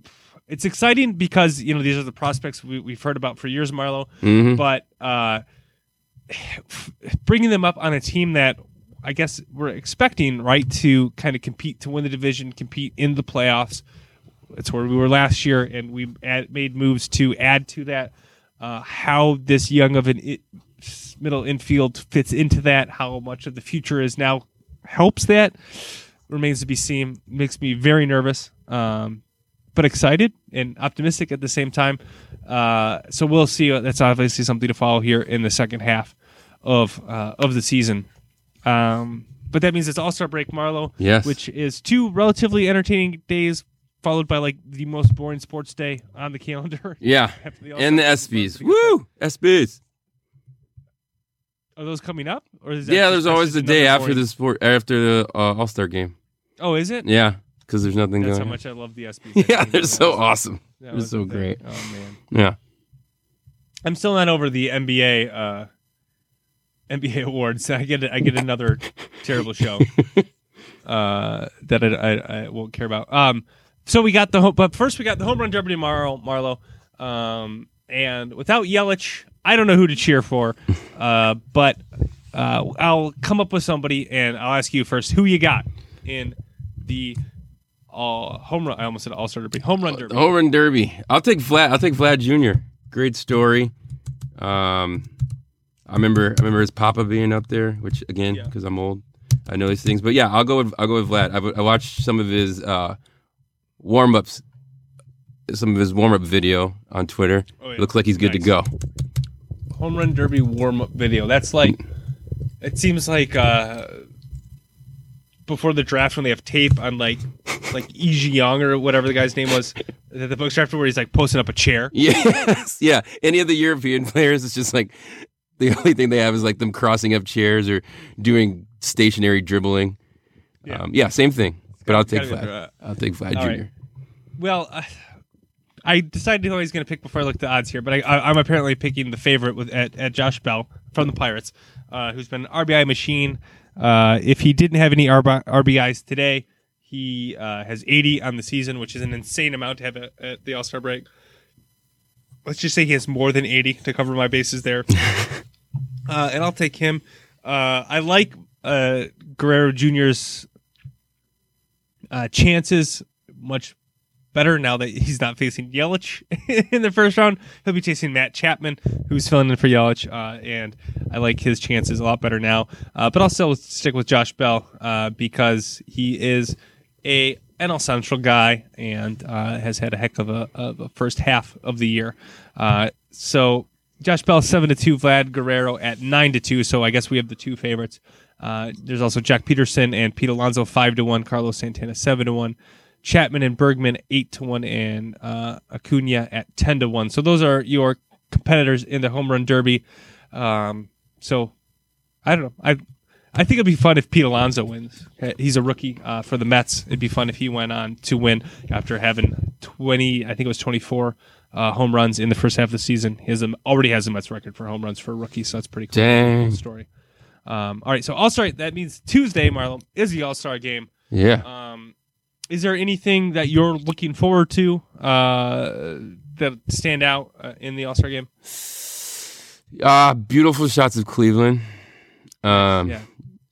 It's exciting because you know these are the prospects we, have heard about for years, Marlo. Mm-hmm. But uh, bringing them up on a team that I guess we're expecting, right, to kind of compete to win the division, compete in the playoffs. That's where we were last year, and we add, made moves to add to that. Uh, how this young of an it, middle infield fits into that, how much of the future is now helps that remains to be seen. Makes me very nervous, um, but excited and optimistic at the same time. Uh, so we'll see. That's obviously something to follow here in the second half of uh, of the season. Um, but that means it's All Star break, Marlo. Yes. Which is two relatively entertaining days followed by like the most boring sports day on the calendar. Yeah, the and the ESPYS. Woo, ESPYS. Are those coming up? Or is that yeah, there's always the day after the sport after the uh, All Star game. Oh, is it? Yeah, because there's nothing That's going. how much I love the ESPYS. yeah, they're so awesome. That They're was so the great. Oh man, Yeah. I'm still not over the NBA. Uh, NBA awards. I get I get another terrible show uh, that I, I, I won't care about. Um, so we got the home, but first we got the home run derby tomorrow, Marlo. Um, and without Yelich, I don't know who to cheer for. Uh, but uh, I'll come up with somebody, and I'll ask you first who you got in the uh, home run. I almost said all star derby. Home run derby. Home run derby. I'll take Vlad. I'll take Vlad Jr. Great story. Um, I remember. I remember his papa being up there, which again, Yeah. because I'm old, I know these things. But yeah, I'll go with I'll go with Vlad. I, I watched some of his uh, warm ups, some of his warm up video on Twitter. Oh, yeah. Looks like he's good Nice. to go. home run derby warm up video. That's like it seems like uh before the draft when they have tape on like like E. Young or whatever the guy's name was at the book draft where he's like posting up a chair. Yes, yeah. Any of the European players, it's just like the only thing they have is like them crossing up chairs or doing stationary dribbling. Yeah. Um, yeah same thing. But I'll take Vlad. I'll take Vlad Jr. right. Well, I, I decided who I was going to pick before I looked at the odds here, but I, I'm apparently picking the favorite with at, at Josh Bell from the Pirates, uh, who's been an RBI machine. Uh, if he didn't have any RBI, RBIs today, he uh, has 80 on the season, which is an insane amount to have at, at the All Star break. Let's just say he has more than 80 to cover my bases there. uh, and I'll take him. Uh, I like uh, Guerrero Jr.'s uh, chances much better now that he's not facing Yelich in the first round. He'll be chasing Matt Chapman, who's filling in for Yelich, uh, and I like his chances a lot better now. Uh, but I'll still stick with Josh Bell uh, because he is a NL Central guy and uh, has had a heck of a, of a first half of the year. Uh, so Josh Bell seven to two, Vlad Guerrero at nine to two. So I guess we have the two favorites. Uh, there's also Joc Pederson and Pete Alonso five to one, Carlos Santana seven to one, Chapman and Bregman eight to one, and uh, Acuna at ten to one. So those are your competitors in the home run derby. Um, so I don't know. I I think it'd be fun if Pete Alonso wins. He's a rookie uh, for the Mets. It'd be fun if he went on to win after having twenty. I think it was twenty four. Uh, home runs in the first half of the season. He has a, already has the Mets record for home runs for a rookie, so that's pretty cool Dang. story. Um, all right, so All Star. That means Tuesday, Marlon, is the All Star game. Yeah. Um, is there anything that you're looking forward to uh, that stand out uh, in the All Star game? Uh, beautiful shots of Cleveland. Um, Yeah.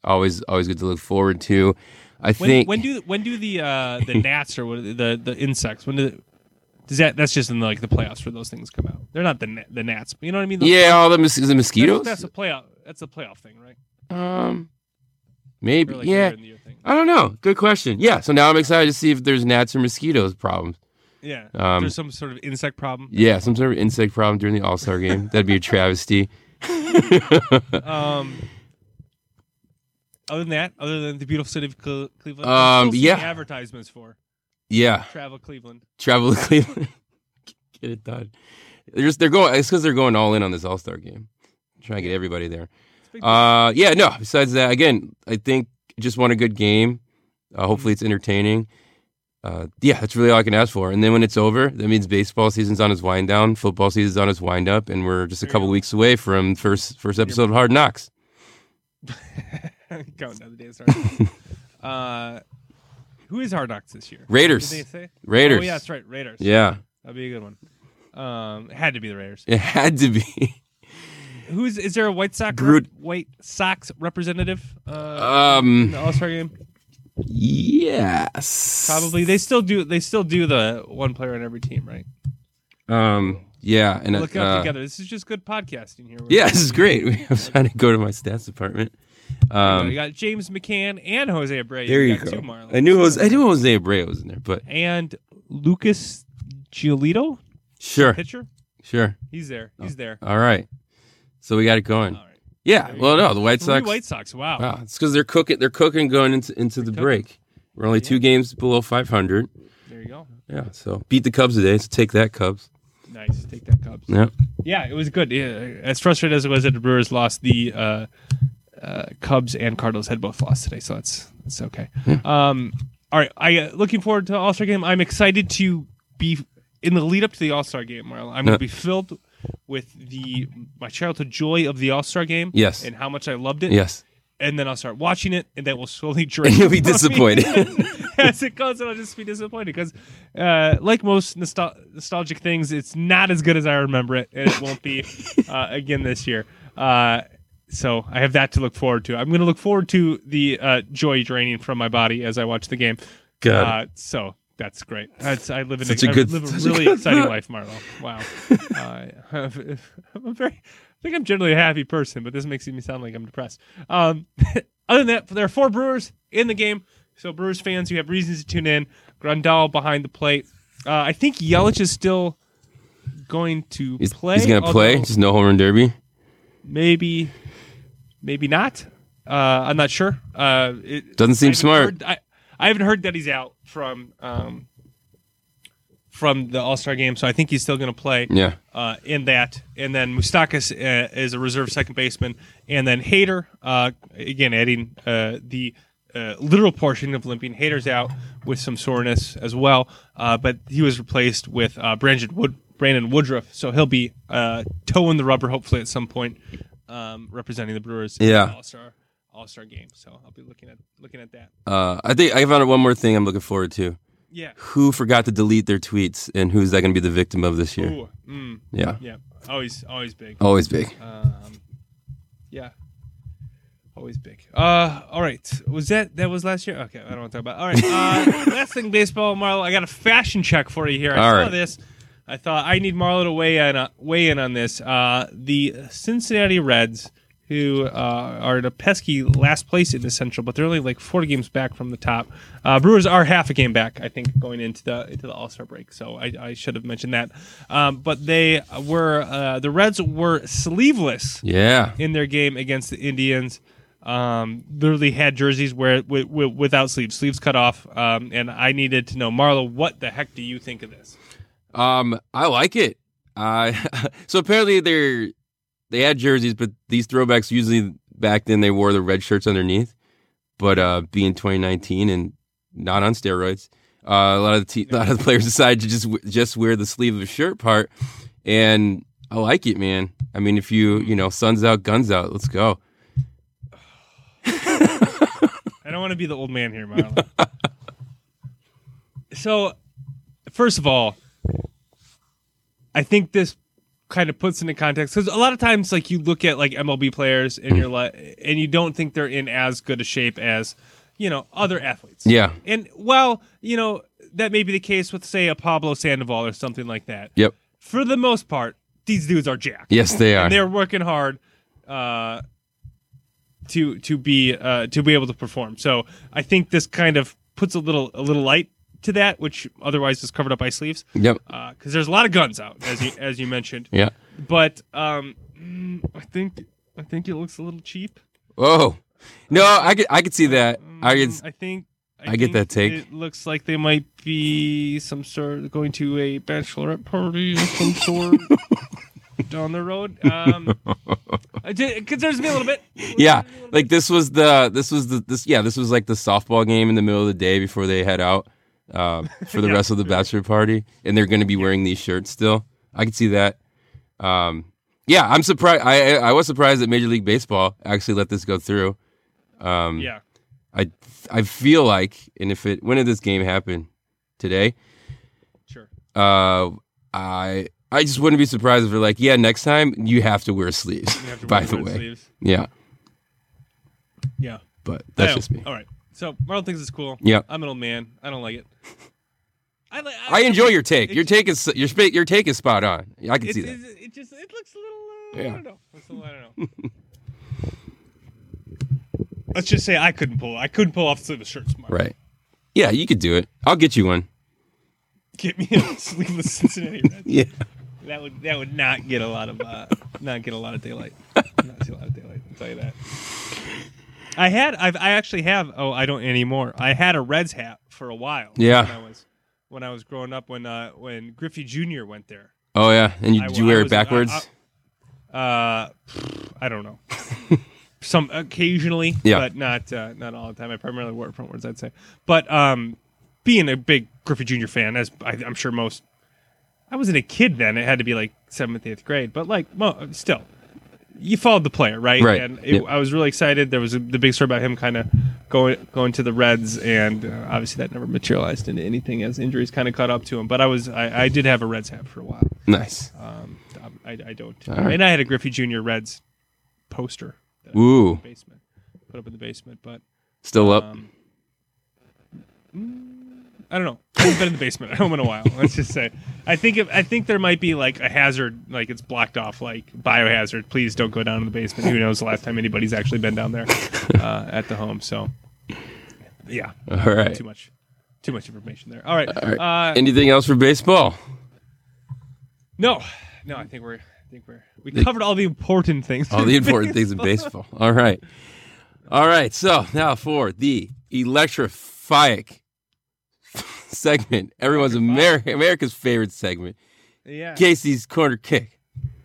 always, always good to look forward to. I When, think. when do when do the uh, the gnats or what the the insects when do does that that's just in like the playoffs where those things come out? They're not the the gnats, but you know what I mean? The- yeah, all the, mos- the mosquitoes. that's a playoff. That's a playoff thing, right? um, maybe. like yeah. later in the year thing. I don't know. Good question. Yeah. So now I'm excited to see if there's gnats or mosquitoes problems. Yeah, Um, there's some sort of insect problem. Yeah, some sort of insect problem during the All Star game. That'd be a travesty. Um, other than that, other than the beautiful city of Cle- Cleveland, Um, I'm still seeing yeah. advertisements for Yeah. travel Cleveland. Travel to Cleveland. Get it done. They're just they're going. It's because they're going all in on this All Star game, trying to get everybody there. Uh, yeah, no. Besides that, again, I think just want a good game. Uh, hopefully, it's entertaining. Uh, yeah, that's really all I can ask for. And then when it's over, that means baseball season's on its wind down, football season's on its wind up, and we're just a couple weeks away from first first episode of Hard Knocks. Down the days. Sorry. uh, who is Hard Knocks this year? Raiders. Did they say? Raiders. Oh yeah, that's right. Raiders. Yeah, that'd be a good one. Um, it had to be the Raiders. it had to be. Who's is there a White Sox Groot. White Sox representative uh, in Um, the All Star game? yes, Probably. They still do. They still do the one player on every team, right? Um, yeah, and Look it up uh, together. This is just good podcasting here. Yeah, this is great. I'm trying to go to my stats department. you Um, got James McCann and Jose Abreu. there you got go. I knew Jose, I knew Jose Abreu was in there, but And Lucas Giolito, sure, pitcher. sure. He's there. He's there. All right, so we got it going. Right. Yeah, well, no, the White Sox. White Sox. Wow. Wow, it's because they're cooking. They're cooking going into into the cooking. break. We're only two games below 500. There you go. Yeah, so beat the Cubs today. So take that, Cubs. Nice. Take that, Cubs. Yeah, Yeah, it was good. Yeah, as frustrated as it was that the Brewers lost, the uh, uh, Cubs and Cardinals had both lost today, so that's that's okay. Um, all right, I uh, looking forward to All Star game. I'm excited to be in the lead up to the All Star game. Marlon. I'm going Yeah. to be filled with the my childhood joy of the All Star game. Yes. and how much I loved it. yes. and then I'll start watching it, and that will slowly drain. And you'll be disappointed. as it goes, and I'll just be disappointed because, uh, like most nostal- nostalgic things, it's not as good as I remember it, and it won't be uh, again this year. Uh, so I have that to look forward to. I'm going to look forward to the uh, joy draining from my body as I watch the game. It. Uh, so that's great. That's, I live in Such a, a good- I live a a really good exciting thought. life, Marlo. Wow. uh, I'm very. I think I'm generally a happy person, but this makes me sound like I'm depressed. Um, other than that, there are four Brewers in the game. So Brewers fans, you have reasons to tune in. Grandal behind the plate. Uh, I think Yelich is still going to He's, play. he's gonna play. although Just no home run derby. Maybe, maybe not. Uh, I'm not sure. Uh, it, Doesn't seem I smart. heard- I, I haven't heard that he's out from um, from the All Star game, so I think he's still going to play Yeah. uh, in that. And then Moustakas uh, is a reserve second baseman, and then Hader uh, again adding uh, the uh, literal portion of limping. Hader's out with some soreness as well, uh, but he was replaced with uh, Brandon Wood. Brandon Woodruff, so he'll be uh, toeing the rubber hopefully at some point, um, representing the Brewers in Yeah. the All Star All Star game. So I'll be looking at looking at that. Uh, I think I found one more thing I'm looking forward to. Yeah. Who forgot to delete their tweets, and who's that going to be the victim of this year? Ooh, mm, Yeah, yeah. Always always big. always big. Um, yeah, always big. Uh, all right. Was that that was last year? Okay, I don't want to talk about. All right. Uh, last thing, baseball, Marlo. I got a fashion check for you here. I All saw right. this. I thought I need Marlo to weigh in uh, weigh in on this. Uh, the Cincinnati Reds, who uh, are in a pesky last place in the Central, but they're only like four games back from the top. Uh, Brewers are half a game back, I think, going into the into the All Star break. So I, I should have mentioned that. Um, but they were uh, the Reds were sleeveless Yeah, in their game against the Indians. Um, literally had jerseys where with, with, without sleeves, sleeves cut off. Um, and I needed to know, Marlo, what the heck do you think of this? um, I like it. Uh, so apparently they're they had jerseys, but these throwbacks usually back then they wore the red shirts underneath. But uh, being 2019 and not on steroids, uh, a lot of the te- lot of the players decided to just just wear the sleeve of the shirt part, and I like it, man. I mean, if you you know, suns out, guns out, let's go. I don't want to be the old man here, Marlo. so, first of all, I think this kind of puts into context because a lot of times, like you look at like MLB players and you're like, and you don't think they're in as good a shape as you know other athletes. Yeah. And well, you know that may be the case with say a Pablo Sandoval or something like that. Yep. For the most part, these dudes are jacked. Yes, they are. And they're working hard uh, to to be uh, to be able to perform. So I think this kind of puts a little a little light to that, which otherwise is covered up by sleeves. Yep. Because there's a lot of guns out, as you as you mentioned. Yeah. But um, mm, I think I think it looks a little cheap. Oh. No, I could I could see that. I could Mm, I think I get think that take. It looks like they might be some sort going to a bachelorette party of some sort down the road. Um, it concerns me a little bit. Yeah, like this was the this was the this yeah this was like the softball game in the middle of the day before they head out um, for the Yeah. rest of the bachelor party, and they're going to be wearing these shirts still. I can see that. Um, yeah, I'm surprised. I I was surprised that Major League Baseball actually let this go through. Um, Yeah. I I feel like, and if it when did this game happen today? Sure. Uh, I I just wouldn't be surprised if they're like, yeah, next time you have to wear sleeves. To by wear the way, sleeves. yeah, Yeah. but that's just me. All right. So Marlon thinks it's cool. Yeah. I'm an old man. I don't like it. I like. I enjoy your take. Your take is your spa- your take is spot on. I can see that. it just it looks a little. Uh, Yeah. I don't know. It's a little, I don't know. Let's just say I couldn't pull. I couldn't pull off sleeveless shirts. Mark. Right. Yeah, you could do it. I'll get you one. Get me a sleeveless Cincinnati Reds. Yeah. That would that would not get a lot of uh, not get a lot of daylight. not see a lot of daylight. I'll tell you that. I had I've I actually have oh I don't anymore. I had a Reds hat for a while. Yeah. When I was when I was growing up when uh when Griffey Jr. went there. Oh yeah. And you, I- did you I wear it was- I- backwards? I- Uh, I don't know. Some occasionally, Yeah. but not uh, not all the time. I primarily wore it frontwards, I'd say. But um, being a big Griffey Jr. fan, as I, I'm sure most, I wasn't a kid then. It had to be like seventh, eighth grade. But like, mo- still, you followed the player, right? Right. And it, Yep. I was really excited. There was a, the big story about him kind of going going to the Reds, and uh, obviously that never materialized into anything as injuries kind of caught up to him. But I was I, I did have a Reds hat for a while. nice. Um, I, I don't. Right. And I had a Griffey Jr. Reds poster. that I put Ooh. in the basement. Put up in the basement, but Still up. um, mm, I don't know. I haven't been in the basement at home in a while. Let's just say. I think if, I think there might be like a hazard, like it's blocked off, like biohazard. Please don't go down in the basement. Who knows the last time anybody's actually been down there uh, at the home? So, yeah, All right. too much, too much information there. All right. All right. Uh, Anything else for baseball? no, no. I think we're. I think we're. We covered all the important things. All the important things in baseball. All right. All right. So now for the electrifyic segment, everyone's Ameri- America's favorite segment, Yeah. Casey's corner kick.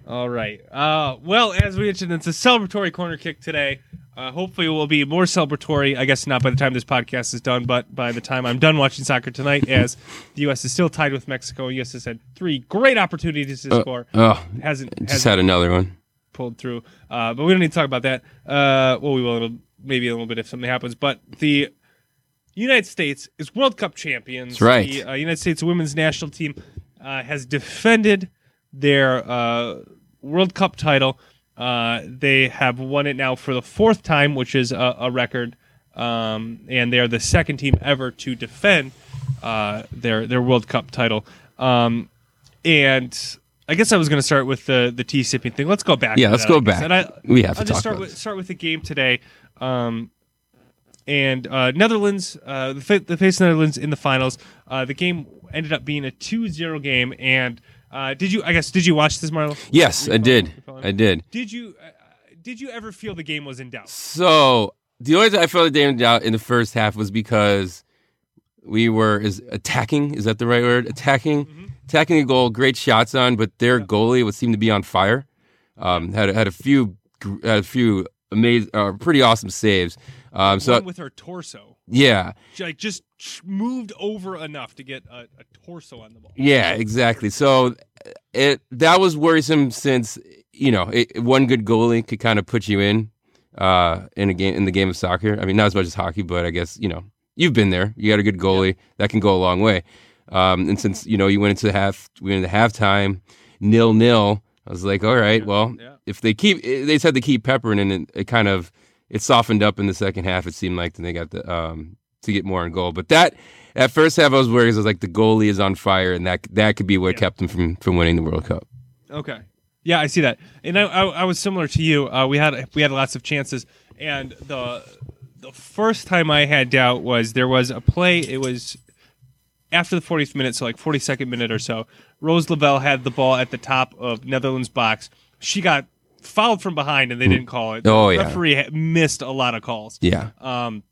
All right. Uh, well, as we mentioned, it's a celebratory corner kick today. Uh, hopefully, it will be more celebratory. I guess not by the time this podcast is done, but by the time I'm done watching soccer tonight, as the U.S. is still tied with Mexico. U.S. has had three great opportunities to score. Oh, hasn't just hasn't had another one. pulled through. Uh, but we don't need to talk about that. Uh, well, we it'll, maybe a little bit if something happens. But the United States is World Cup champions. That's right. The uh, United States women's national team uh, has defended their uh, World Cup title. Uh, they have won it now for the fourth time, which is a, a record. Um, and they are the second team ever to defend uh, their their World Cup title. Um, and I guess I was going to start with the the tea sipping thing. Let's go back. Yeah, let's that, go back. I, We have to I'll just talk start with start with the game today. Um, and uh, Netherlands, uh, the, fa- the face Netherlands in the finals. Uh, the game ended up being a 2-0 game. And uh, did you? I guess did you watch this, Marlo? Yes, I did. I did. Did you? Uh, did you ever feel the game was in doubt? So the only time I felt a in doubt in the first half was because we were is attacking. Is that the right word? Attacking, Mm-hmm. attacking the goal. Great shots on, but their goalie would seem to be on fire. Um, had had a few had a few amazing, uh, pretty awesome saves. Um, so with her torso, yeah, She, like just moved over enough to get a, a torso on the ball. Yeah, exactly. So it that was worrisome since you know it, one good goalie could kind of put you in uh, in a game in the game of soccer. I mean, not as much as hockey, but I guess you know you've been there. You got a good goalie that can go a long way. Um, and since you know you went into half, we went into halftime nil nil. I was like, all right, well, yeah. if they keep, they said to keep peppering, and it, it kind of it softened up in the second half. It seemed like, and they got the um, to get more in goal. But that at first half, I was worried. I was like, the goalie is on fire, and that that could be what Yeah. kept them from from winning the World Cup. Okay. Yeah, I see that, and I, I, I was similar to you. Uh, we had we had lots of chances, and the the first time I had doubt was there was a play. It was after the 40th minute, so like 42nd minute or so. Rose Lavelle had the ball at the top of Netherlands box. She got fouled from behind, and they didn't call it. Oh, the yeah. referee missed a lot of calls. Yeah, Um,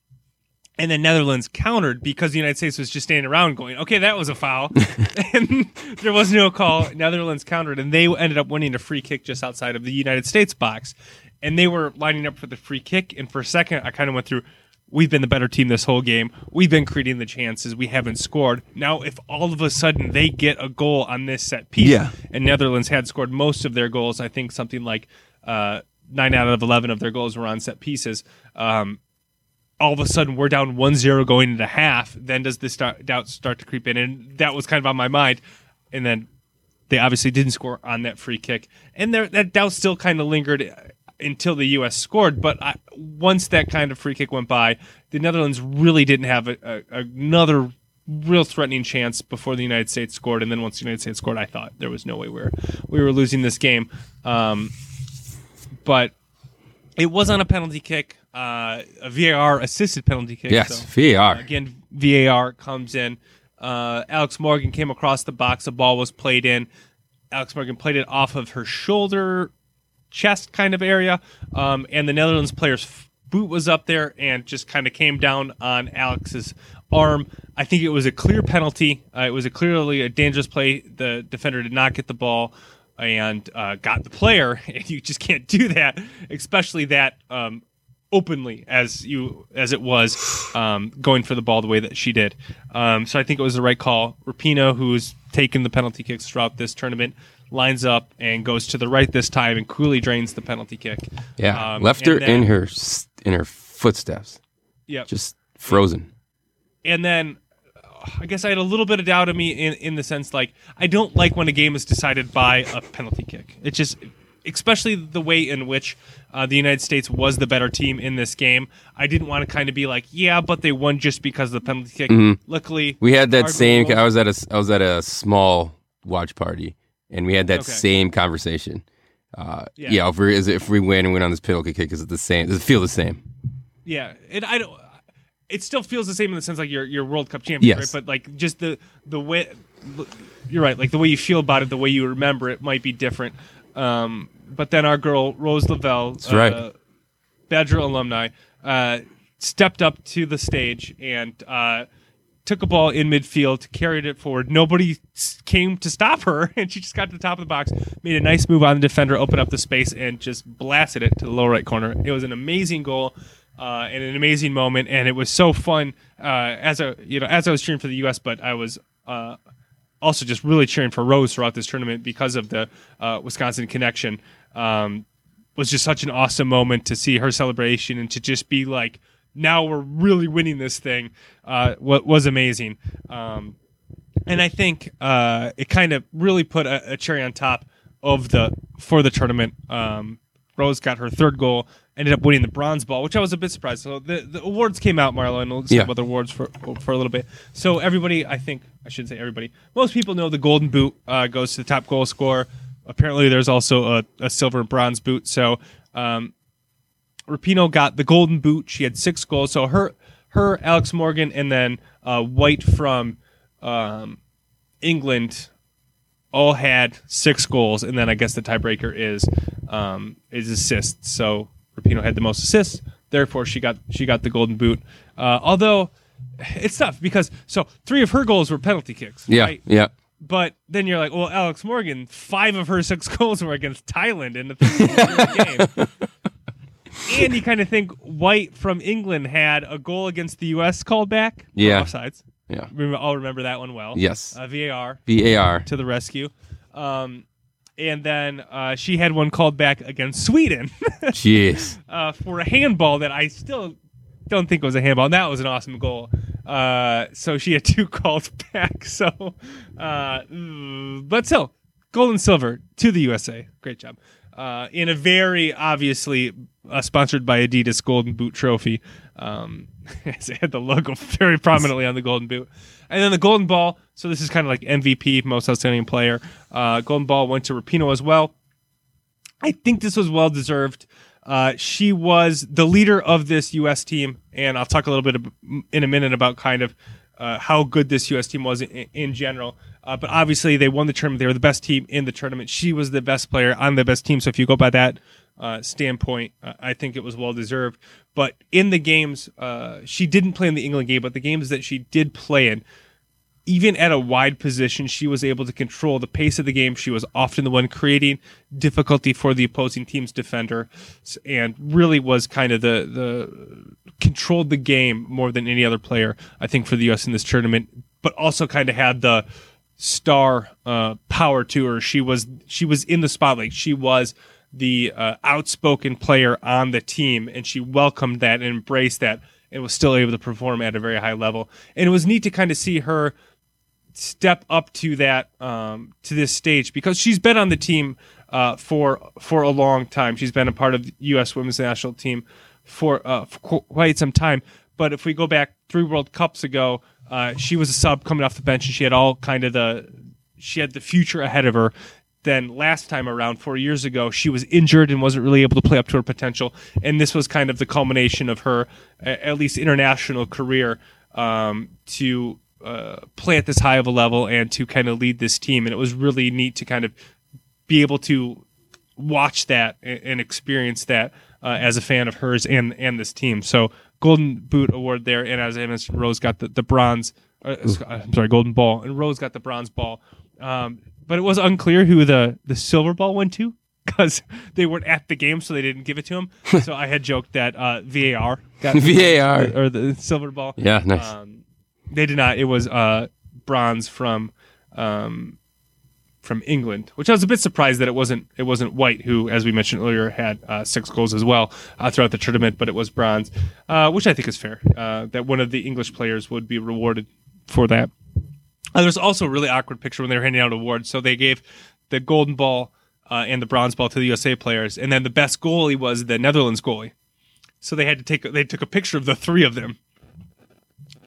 And then Netherlands countered because the United States was just standing around going, okay, that was a foul. and there was no call. Netherlands countered, and they ended up winning a free kick just outside of the United States box. And they were lining up for the free kick. And for a second, I kind of went through, we've been the better team this whole game. We've been creating the chances. We haven't scored. Now, if all of a sudden they get a goal on this set piece, Yeah. and Netherlands had scored most of their goals, I think something like uh, nine out of 11 of their goals were on set pieces. Um, all of a sudden we're down 1-0 going into half then does this start, doubt start to creep in and that was kind of on my mind and then they obviously didn't score on that free kick and there that doubt still kind of lingered until the us scored but I, once that kind of free kick went by the netherlands really didn't have a, a, another real threatening chance before the united states scored and then once the united states scored i thought there was no way we were, we were losing this game um, but it was on a penalty kick, uh, a VAR assisted penalty kick. Yes, so, VAR. uh, again, VAR comes in. Uh, Alex Morgan came across the box. The ball was played in. Alex Morgan played it off of her shoulder, chest kind of area, um, and the Netherlands player's boot was up there and just kind of came down on Alex's arm. I think it was a clear penalty. Uh, it was a clearly a dangerous play. The defender did not get the ball and uh, got the player, and you just can't do that, especially that um, openly as you as it was um, going for the ball the way that she did. Um, so I think it was the right call. Rapinoe, who's taken the penalty kicks throughout this tournament, lines up and goes to the right this time and coolly drains the penalty kick. Yeah, Um, left her then- in her in her footsteps, Yeah, just frozen. and then uh, I guess I had a little bit of doubt in me in, in the sense like I don't like when a game is decided by a penalty kick. It just, especially the way in which uh, the United States was the better team in this game. I didn't want to kind of be like, yeah, but they won just because of the penalty kick. Luckily, Mm-hmm. We had that same. goal- I was at a I was at a small watch party, and we had that Okay. same conversation. Uh, Yeah. yeah, if we if we win and win on this penalty kick, is it the same? Does it feel the same? Yeah, and I don't. It still feels the same in the sense like you're you're World Cup champion, Yes. right? But like just the the way you're right, like the way you feel about it, the way you remember it might be different. Um, but then our girl Rose Lavelle, That's right. Badger alumni, uh, stepped up to the stage and uh, took a ball in midfield, carried it forward. Nobody came to stop her, and she just got to the top of the box, made a nice move on the defender, opened up the space, and just blasted it to the lower right corner. It was an amazing goal. Uh, and an amazing moment, and it was so fun uh, as a you know as I was cheering for the U.S., but I was uh, also just really cheering for Rose throughout this tournament because of the uh, Wisconsin connection. Um, was just such an awesome moment to see her celebration and to just be like, now we're really winning this thing. Uh, what was amazing. Um, and I think uh, it kind of really put a, a cherry on top of the for the tournament. Um, Rose got her third goal, ended up winning the bronze ball, which I was a bit surprised. So the, the awards came out, Marlo, and we'll talk Yeah. about the awards for for a little bit. So everybody, I think I shouldn't say everybody, most people know the Golden Boot uh, goes to the top goal scorer. Apparently, there's also a, a silver and bronze boot. So um, Rapinoe got the Golden Boot. She had six goals. So her, her, Alex Morgan, and then uh, White from um, England all had six goals, and then I guess the tiebreaker is um, is assists. So Rapinoe had the most assists, therefore she got she got the Golden Boot. Uh, although it's tough because so three of her goals were penalty kicks. Yeah, right? yeah. But then you're like, well, Alex Morgan, five of her six goals were against Thailand in the game. and you kind of think White from England had a goal against the U.S. called back. Yeah. Offsides. Yeah. I'll remember that one well. Yes. Uh, VAR VAR. to the rescue. Um, and then uh, she had one called back against Sweden Jeez. uh, for a handball that I still don't think it was a handball. And that was an awesome goal. Uh, so she had two calls back. So, uh, but still, gold and silver to the USA. Great job. Uh, in a very obviously uh, sponsored by Adidas Golden Boot trophy. Um, it had the logo very prominently on the Golden Boot. And then the Golden Ball. So this is kind of like MVP, most outstanding player. Uh, Golden Ball went to Rapinoe as well. I think this was well deserved. Uh, she was the leader of this U.S. team, and I'll talk a little bit ab- in a minute about kind of uh, how good this U.S. team was in, in general. Uh, but obviously, they won the tournament. They were the best team in the tournament. She was the best player on the best team. So if you go by that, uh, standpoint, uh, I think it was well deserved. But in the games, she didn't play in the England game, but the games that she did play in, even at a wide position, she was able to control the pace of the game. She was often the one creating difficulty for the opposing team's defender, and really was kind of the the controlled the game more than any other player. I think for the U.S. in this tournament, but also kind of had the star uh, power to her. She was she was in the spotlight. She was the uh, outspoken player on the team, and she welcomed that and embraced that, and was still able to perform at a very high level. And it was neat to kind of see her step up to that um, to this stage because she's been on the team uh, for for a long time. She's been a part of the U.S. Women's National Team for, uh, for quite some time. But if we go back three World Cups ago, uh, she was a sub coming off the bench, and she had all kind of the she had the future ahead of her. Then last time around, four years ago, she was injured and wasn't really able to play up to her potential. And this was kind of the culmination of her, at least international career, um, to uh, play at this high of a level and to kind of lead this team. And it was really neat to kind of be able to watch that and, experience that uh, as a fan of hers and and this team. So Golden Boot award there, and as I mentioned, Rose got the the bronze. Uh, I'm sorry, Golden Ball, and Rose got the bronze ball. Um, but it was unclear who the the silver ball went to because they weren't at the game, so they didn't give it to him. so I had joked that uh, VAR got VAR or the silver ball. Yeah, nice. Um, they did not. It was uh, Bronze from um, from England, which I was a bit surprised that it wasn't it wasn't White, who, as we mentioned earlier, had uh, six goals as well uh, throughout the tournament, but it was Bronze, uh, which I think is fair. Uh, that one of the English players would be rewarded for that. Uh, there's also a really awkward picture when they were handing out awards. So they gave the golden ball uh, and the bronze ball to the USA players, and then the best goalie was the Netherlands goalie. So they had to take they took a picture of the three of them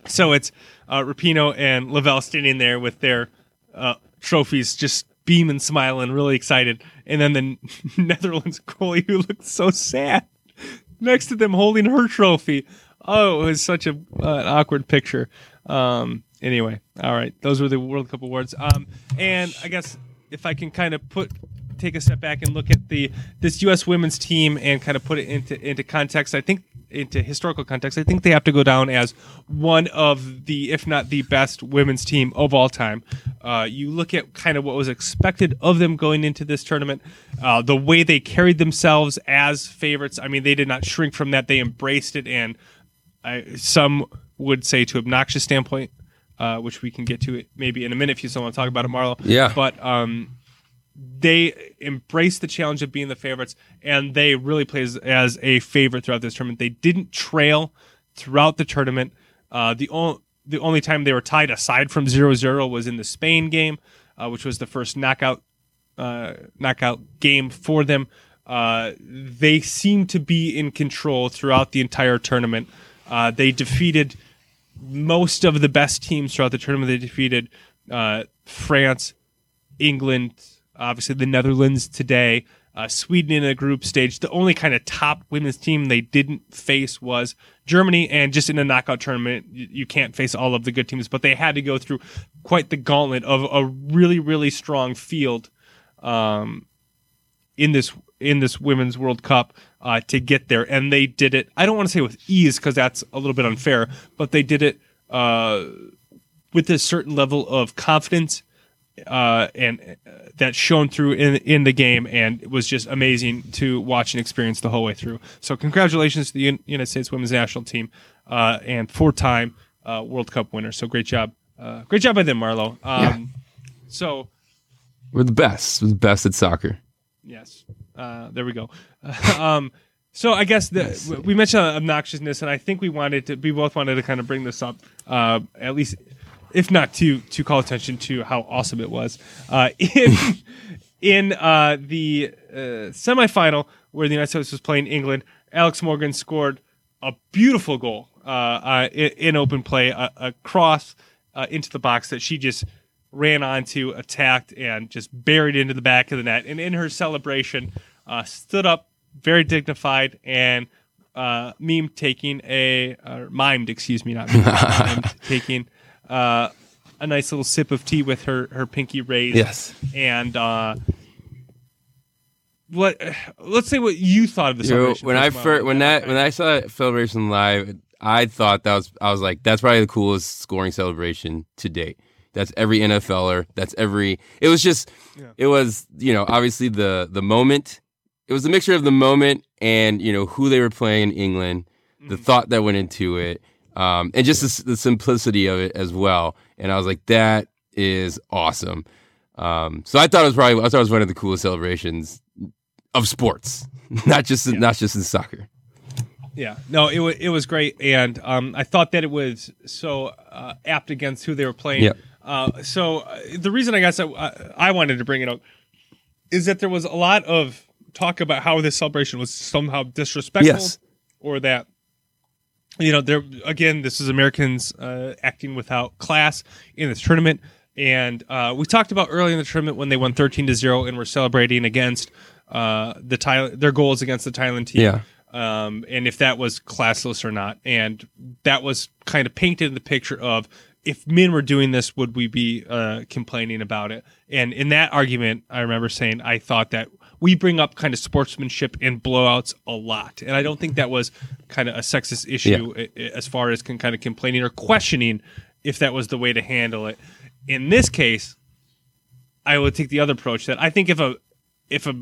so it's uh, Rapinoe and Lavelle standing there with their uh, trophies, just beaming, smiling, really excited. And then the Netherlands goalie who looked so sad next to them holding her trophy. Oh, it was such a uh, an awkward picture. Um, anyway, all right, those were the World Cup awards. Um, and I guess if I can kind of put take a step back and look at the this U.S. women's team and kind of put it into into context, I think into historical context, I think they have to go down as one of the, if not the best women's team of all time. Uh, you look at kind of what was expected of them going into this tournament, uh, the way they carried themselves as favorites. I mean, they did not shrink from that; they embraced it, and I, some would say to obnoxious standpoint, uh, which we can get to it maybe in a minute if you still want to talk about it, Marlo. Yeah. But um, they embraced the challenge of being the favorites, and they really played as, as a favorite throughout this tournament. They didn't trail throughout the tournament. Uh, the only the only time they were tied aside from 0-0 was in the Spain game, uh, which was the first knockout uh, knockout game for them. Uh, they seemed to be in control throughout the entire tournament. Uh, they defeated most of the best teams throughout the tournament. They defeated uh, France, England, obviously the Netherlands today, uh, Sweden in a group stage. The only kind of top women's team they didn't face was Germany, and just in a knockout tournament, you, can't face all of the good teams, but they had to go through quite the gauntlet of a really, really strong field um, in this in this women's World Cup uh, to get there, and they did it. I don't want to say with ease because that's a little bit unfair, but they did it uh, with a certain level of confidence uh, and uh, that shone through in in the game, and it was just amazing to watch and experience the whole way through. So, congratulations to the United States Women's National Team uh, and four-time uh, World Cup winner. So, great job, uh, great job by them, Marlo. Um, yeah. So, we're the best, we're the best at soccer. Yes, uh, there we go. um, so I guess the, we mentioned obnoxiousness, and I think we wanted to, we both wanted to kind of bring this up, at least if not to to call attention to how awesome it was uh, in in uh, the uh, semifinal where the United States was playing England. Alex Morgan scored a beautiful goal uh, uh, in, in, open play, a, a cross uh, into the box that she just ran onto, attacked, and just buried into the back of the net. And in her celebration, stood up very dignified and uh, meme taking a uh, mimed, excuse me, not mimed, taking uh, a nice little sip of tea with her her pinky raised. Yes, and uh, what let's say what you thought of the You know, celebration. when I first, first when that when I saw that celebration live, I thought that was I was like, that's probably the coolest scoring celebration to date. That's every NFLer. That's every. It was just. Yeah. It was you know obviously the the moment. It was a mixture of the moment and you know who they were playing in England, the Mhm. thought that went into it, um, and just the, the simplicity of it as well. And I was like, that is awesome. Um, so I thought it was probably I thought it was one of the coolest celebrations of sports, not just Yeah. not just in soccer. Yeah, no, it was it was great, and um, I thought that it was so uh, apt against who they were playing. Yeah. Uh, so uh, the reason I guess I, I wanted to bring it up is that there was a lot of talk about how this celebration was somehow disrespectful, Yes. or that you know there again this is Americans uh, acting without class in this tournament. And uh, we talked about early in the tournament when they won thirteen to zero and were celebrating against uh, the Thailand their goals against the Thailand team Yeah. um, and if that was classless or not. And that was kind of painted in the picture of if men were doing this, would we be uh, complaining about it? And in that argument, I remember saying I thought that we bring up kind of sportsmanship and blowouts a lot, and I don't think that was kind of a sexist issue i- as far as con- kind of complaining or questioning if that was the way to handle it. In this case, I would take the other approach that I think if a if a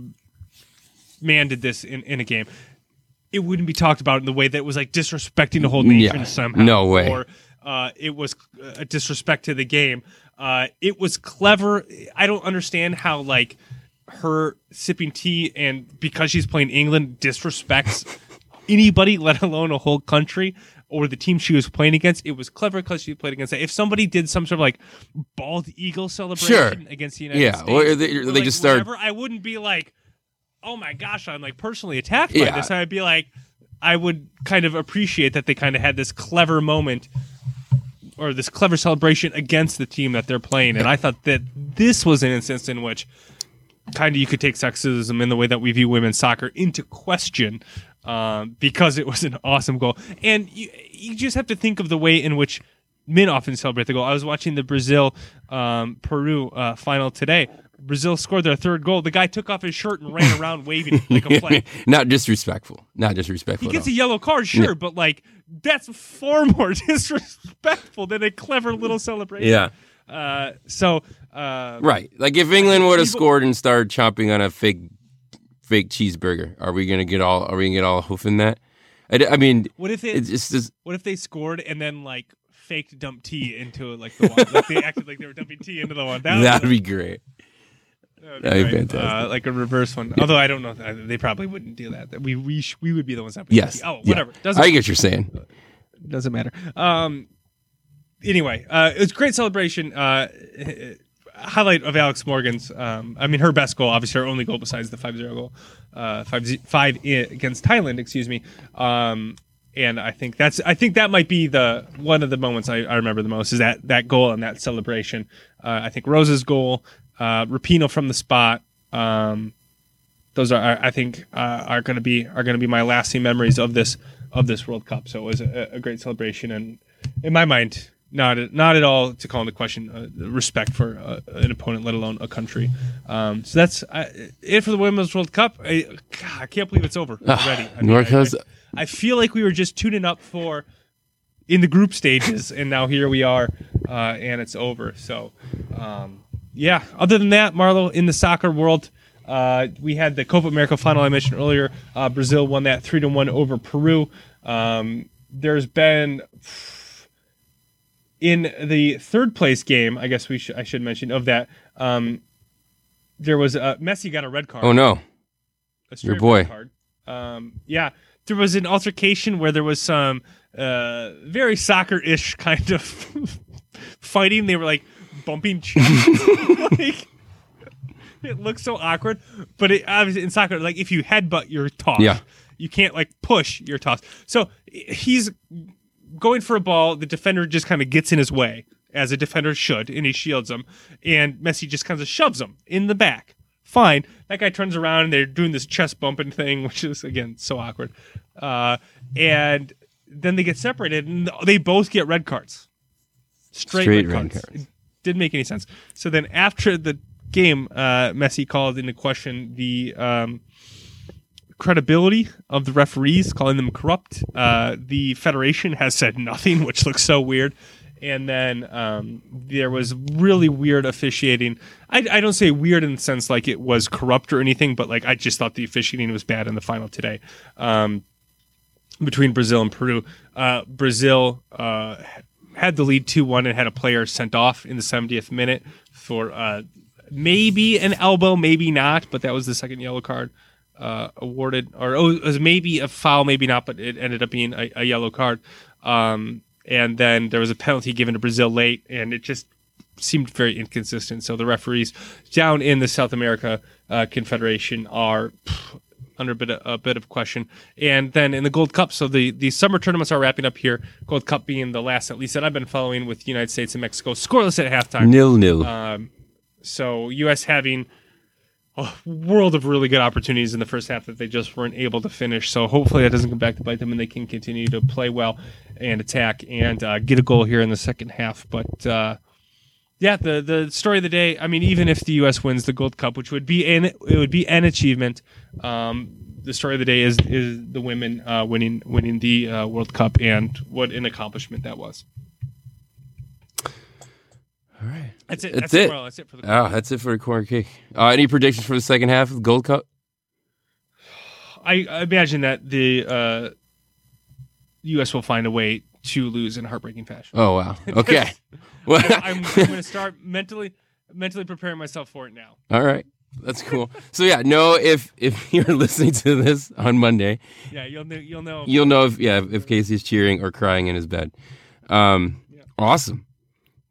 man did this in, in a game, it wouldn't be talked about in the way that was like disrespecting the whole nation Yeah, somehow. no way. Or uh, it was a disrespect to the game. Uh, it was clever. I don't understand how like her sipping tea and because she's playing England disrespects anybody, let alone a whole country or the team she was playing against. It was clever because she played against that. If somebody did some sort of like bald eagle celebration Sure. against the United Yeah, States, or they- or, they like, just start- I wouldn't be like, oh my gosh, I'm like personally attacked by Yeah. this. I'd be like, I would kind of appreciate that they kind of had this clever moment or this clever celebration against the team that they're playing. And I thought that this was an instance in which kind of you could take sexism in the way that we view women's soccer into question um, because it was an awesome goal. And you, you just have to think of the way in which men often celebrate the goal. I was watching the Brazil um, Peru uh, final today. Brazil scored their third goal. The guy took off his shirt and ran around waving like a flag. not disrespectful. Not disrespectful. He gets a yellow card, sure, Yeah. but like that's far more disrespectful than a clever little celebration. yeah. Uh, so uh, Right. Like if England would have scored and started chomping on a fake fake cheeseburger, are we gonna get all are we gonna get all hoofing that? I mean, what if it? it's just What if they scored and then like faked dump tea into like the one? like they acted like they were dumping tea into the one. That that'd be great. would that'd be fantastic. Uh, like a reverse one. Although I don't know, they probably wouldn't do that. We we sh- we would be the ones that. Yes. Oh, Yeah. whatever. Doesn't I get what you're saying. doesn't matter. Um. Anyway, uh, it was a great celebration. Uh, highlight of Alex Morgan's. Um, I mean, her best goal, obviously her only goal besides the 5-0 goal, uh, 5 five against Thailand. Excuse me. Um, and I think that's I think that might be the one of the moments I, I remember the most is that that goal and that celebration. Uh, I think Rose's goal, uh, Rapinoe from the spot. Um, those are I think uh, are going to be are going to be my lasting memories of this of this World Cup. So it was a, a great celebration, and in my mind, not not at all to call into question uh, respect for uh, an opponent, let alone a country. Um, so that's uh, it for the Women's World Cup. I, God, I can't believe it's over already. I, mean, I- I, feel like we were just tuning up for in the group stages, and now here we are, uh, and it's over. So, um, yeah. Other than that, Marlo, in the soccer world, uh, we had the Copa America final I mentioned earlier. Uh, Brazil won that three to one over Peru. Um, there's been in the third place game. I guess we should I should mention of that. Um, there was uh, Messi got a red card Oh no. a red boy. Card. Um, yeah, there was an altercation where there was some uh, very soccer-ish kind of fighting. They were like bumping chests. like, it looks so awkward, but it obviously in soccer, like if you headbutt, you're tossed. Yeah. you can't like push, you're tossed. So he's going for a ball. The defender just kind of gets in his way, as a defender should, and he shields him. And Messi just kind of shoves him in the back. Fine. That guy turns around and they're doing this chest bumping thing, which is again so awkward. Uh, and then they get separated, and they both get red cards. Straight, Straight red, red cards. cards. Didn't make any sense. So then after the game, uh, Messi called into question the um, credibility of the referees, calling them corrupt. Uh, the federation has said nothing, which looks so weird. And then um, there was really weird officiating. I, I don't say weird in the sense like it was corrupt or anything, but like I just thought the officiating was bad in the final today. Um, between Brazil and Peru. Uh, Brazil uh, had the lead 2 1 and had a player sent off in the 70th minute for uh, maybe an elbow, maybe not, but that was the second yellow card uh, awarded. Or oh, it was maybe a foul, maybe not, but it ended up being a, a yellow card. Um, and then there was a penalty given to Brazil late, and it just seemed very inconsistent. So the referees down in the South America uh, Confederation are pff, under a bit of, a bit of question. And then in the Gold Cup, so the the summer tournaments are wrapping up here. Gold Cup being the last, at least that I've been following with the United States and Mexico, scoreless at halftime. Nil nil. Um, so U.S. having a world of really good opportunities in the first half that they just weren't able to finish. So hopefully that doesn't come back to bite them and they can continue to play well and attack and uh, get a goal here in the second half. But uh, yeah, the the story of the day. I mean, even if the U.S. wins the Gold Cup, which would be an it would be an achievement. Um, the story of the day is is the women uh, winning winning the uh, World Cup and what an accomplishment that was. All right. That's it. That's That's, it. Well, that's it for the. Oh, that's it for the corner kick. Uh, any predictions for the second half of the Gold Cup? I, I imagine that the uh, U.S. will find a way to lose in heartbreaking fashion. Oh wow. Okay. well, I'm, I'm going to start mentally mentally preparing myself for it now. all right. That's cool. So yeah, no. If if you're listening to this on Monday, Yeah, you'll know. You'll know. you'll know if yeah if Casey's cheering or crying in his bed. Um, Yeah. awesome,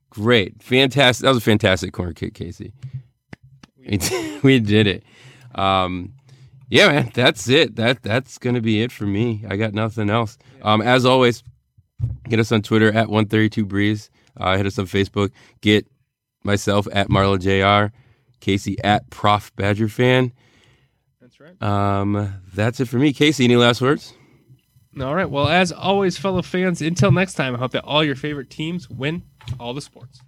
great, fantastic. That was a fantastic corner kick, Casey. We did, we did it. Um, yeah, man, that's it. That that's gonna be it for me. I got nothing else. Um, as always, get us on Twitter at one thirty two breeze. Uh, hit us on Facebook. Get myself at Marlo Jr. Casey at Prof Badger fan. That's right. Um, that's it for me. Casey, any last words? All right. Well, as always, fellow fans, until next time, I hope that all your favorite teams win all the sports.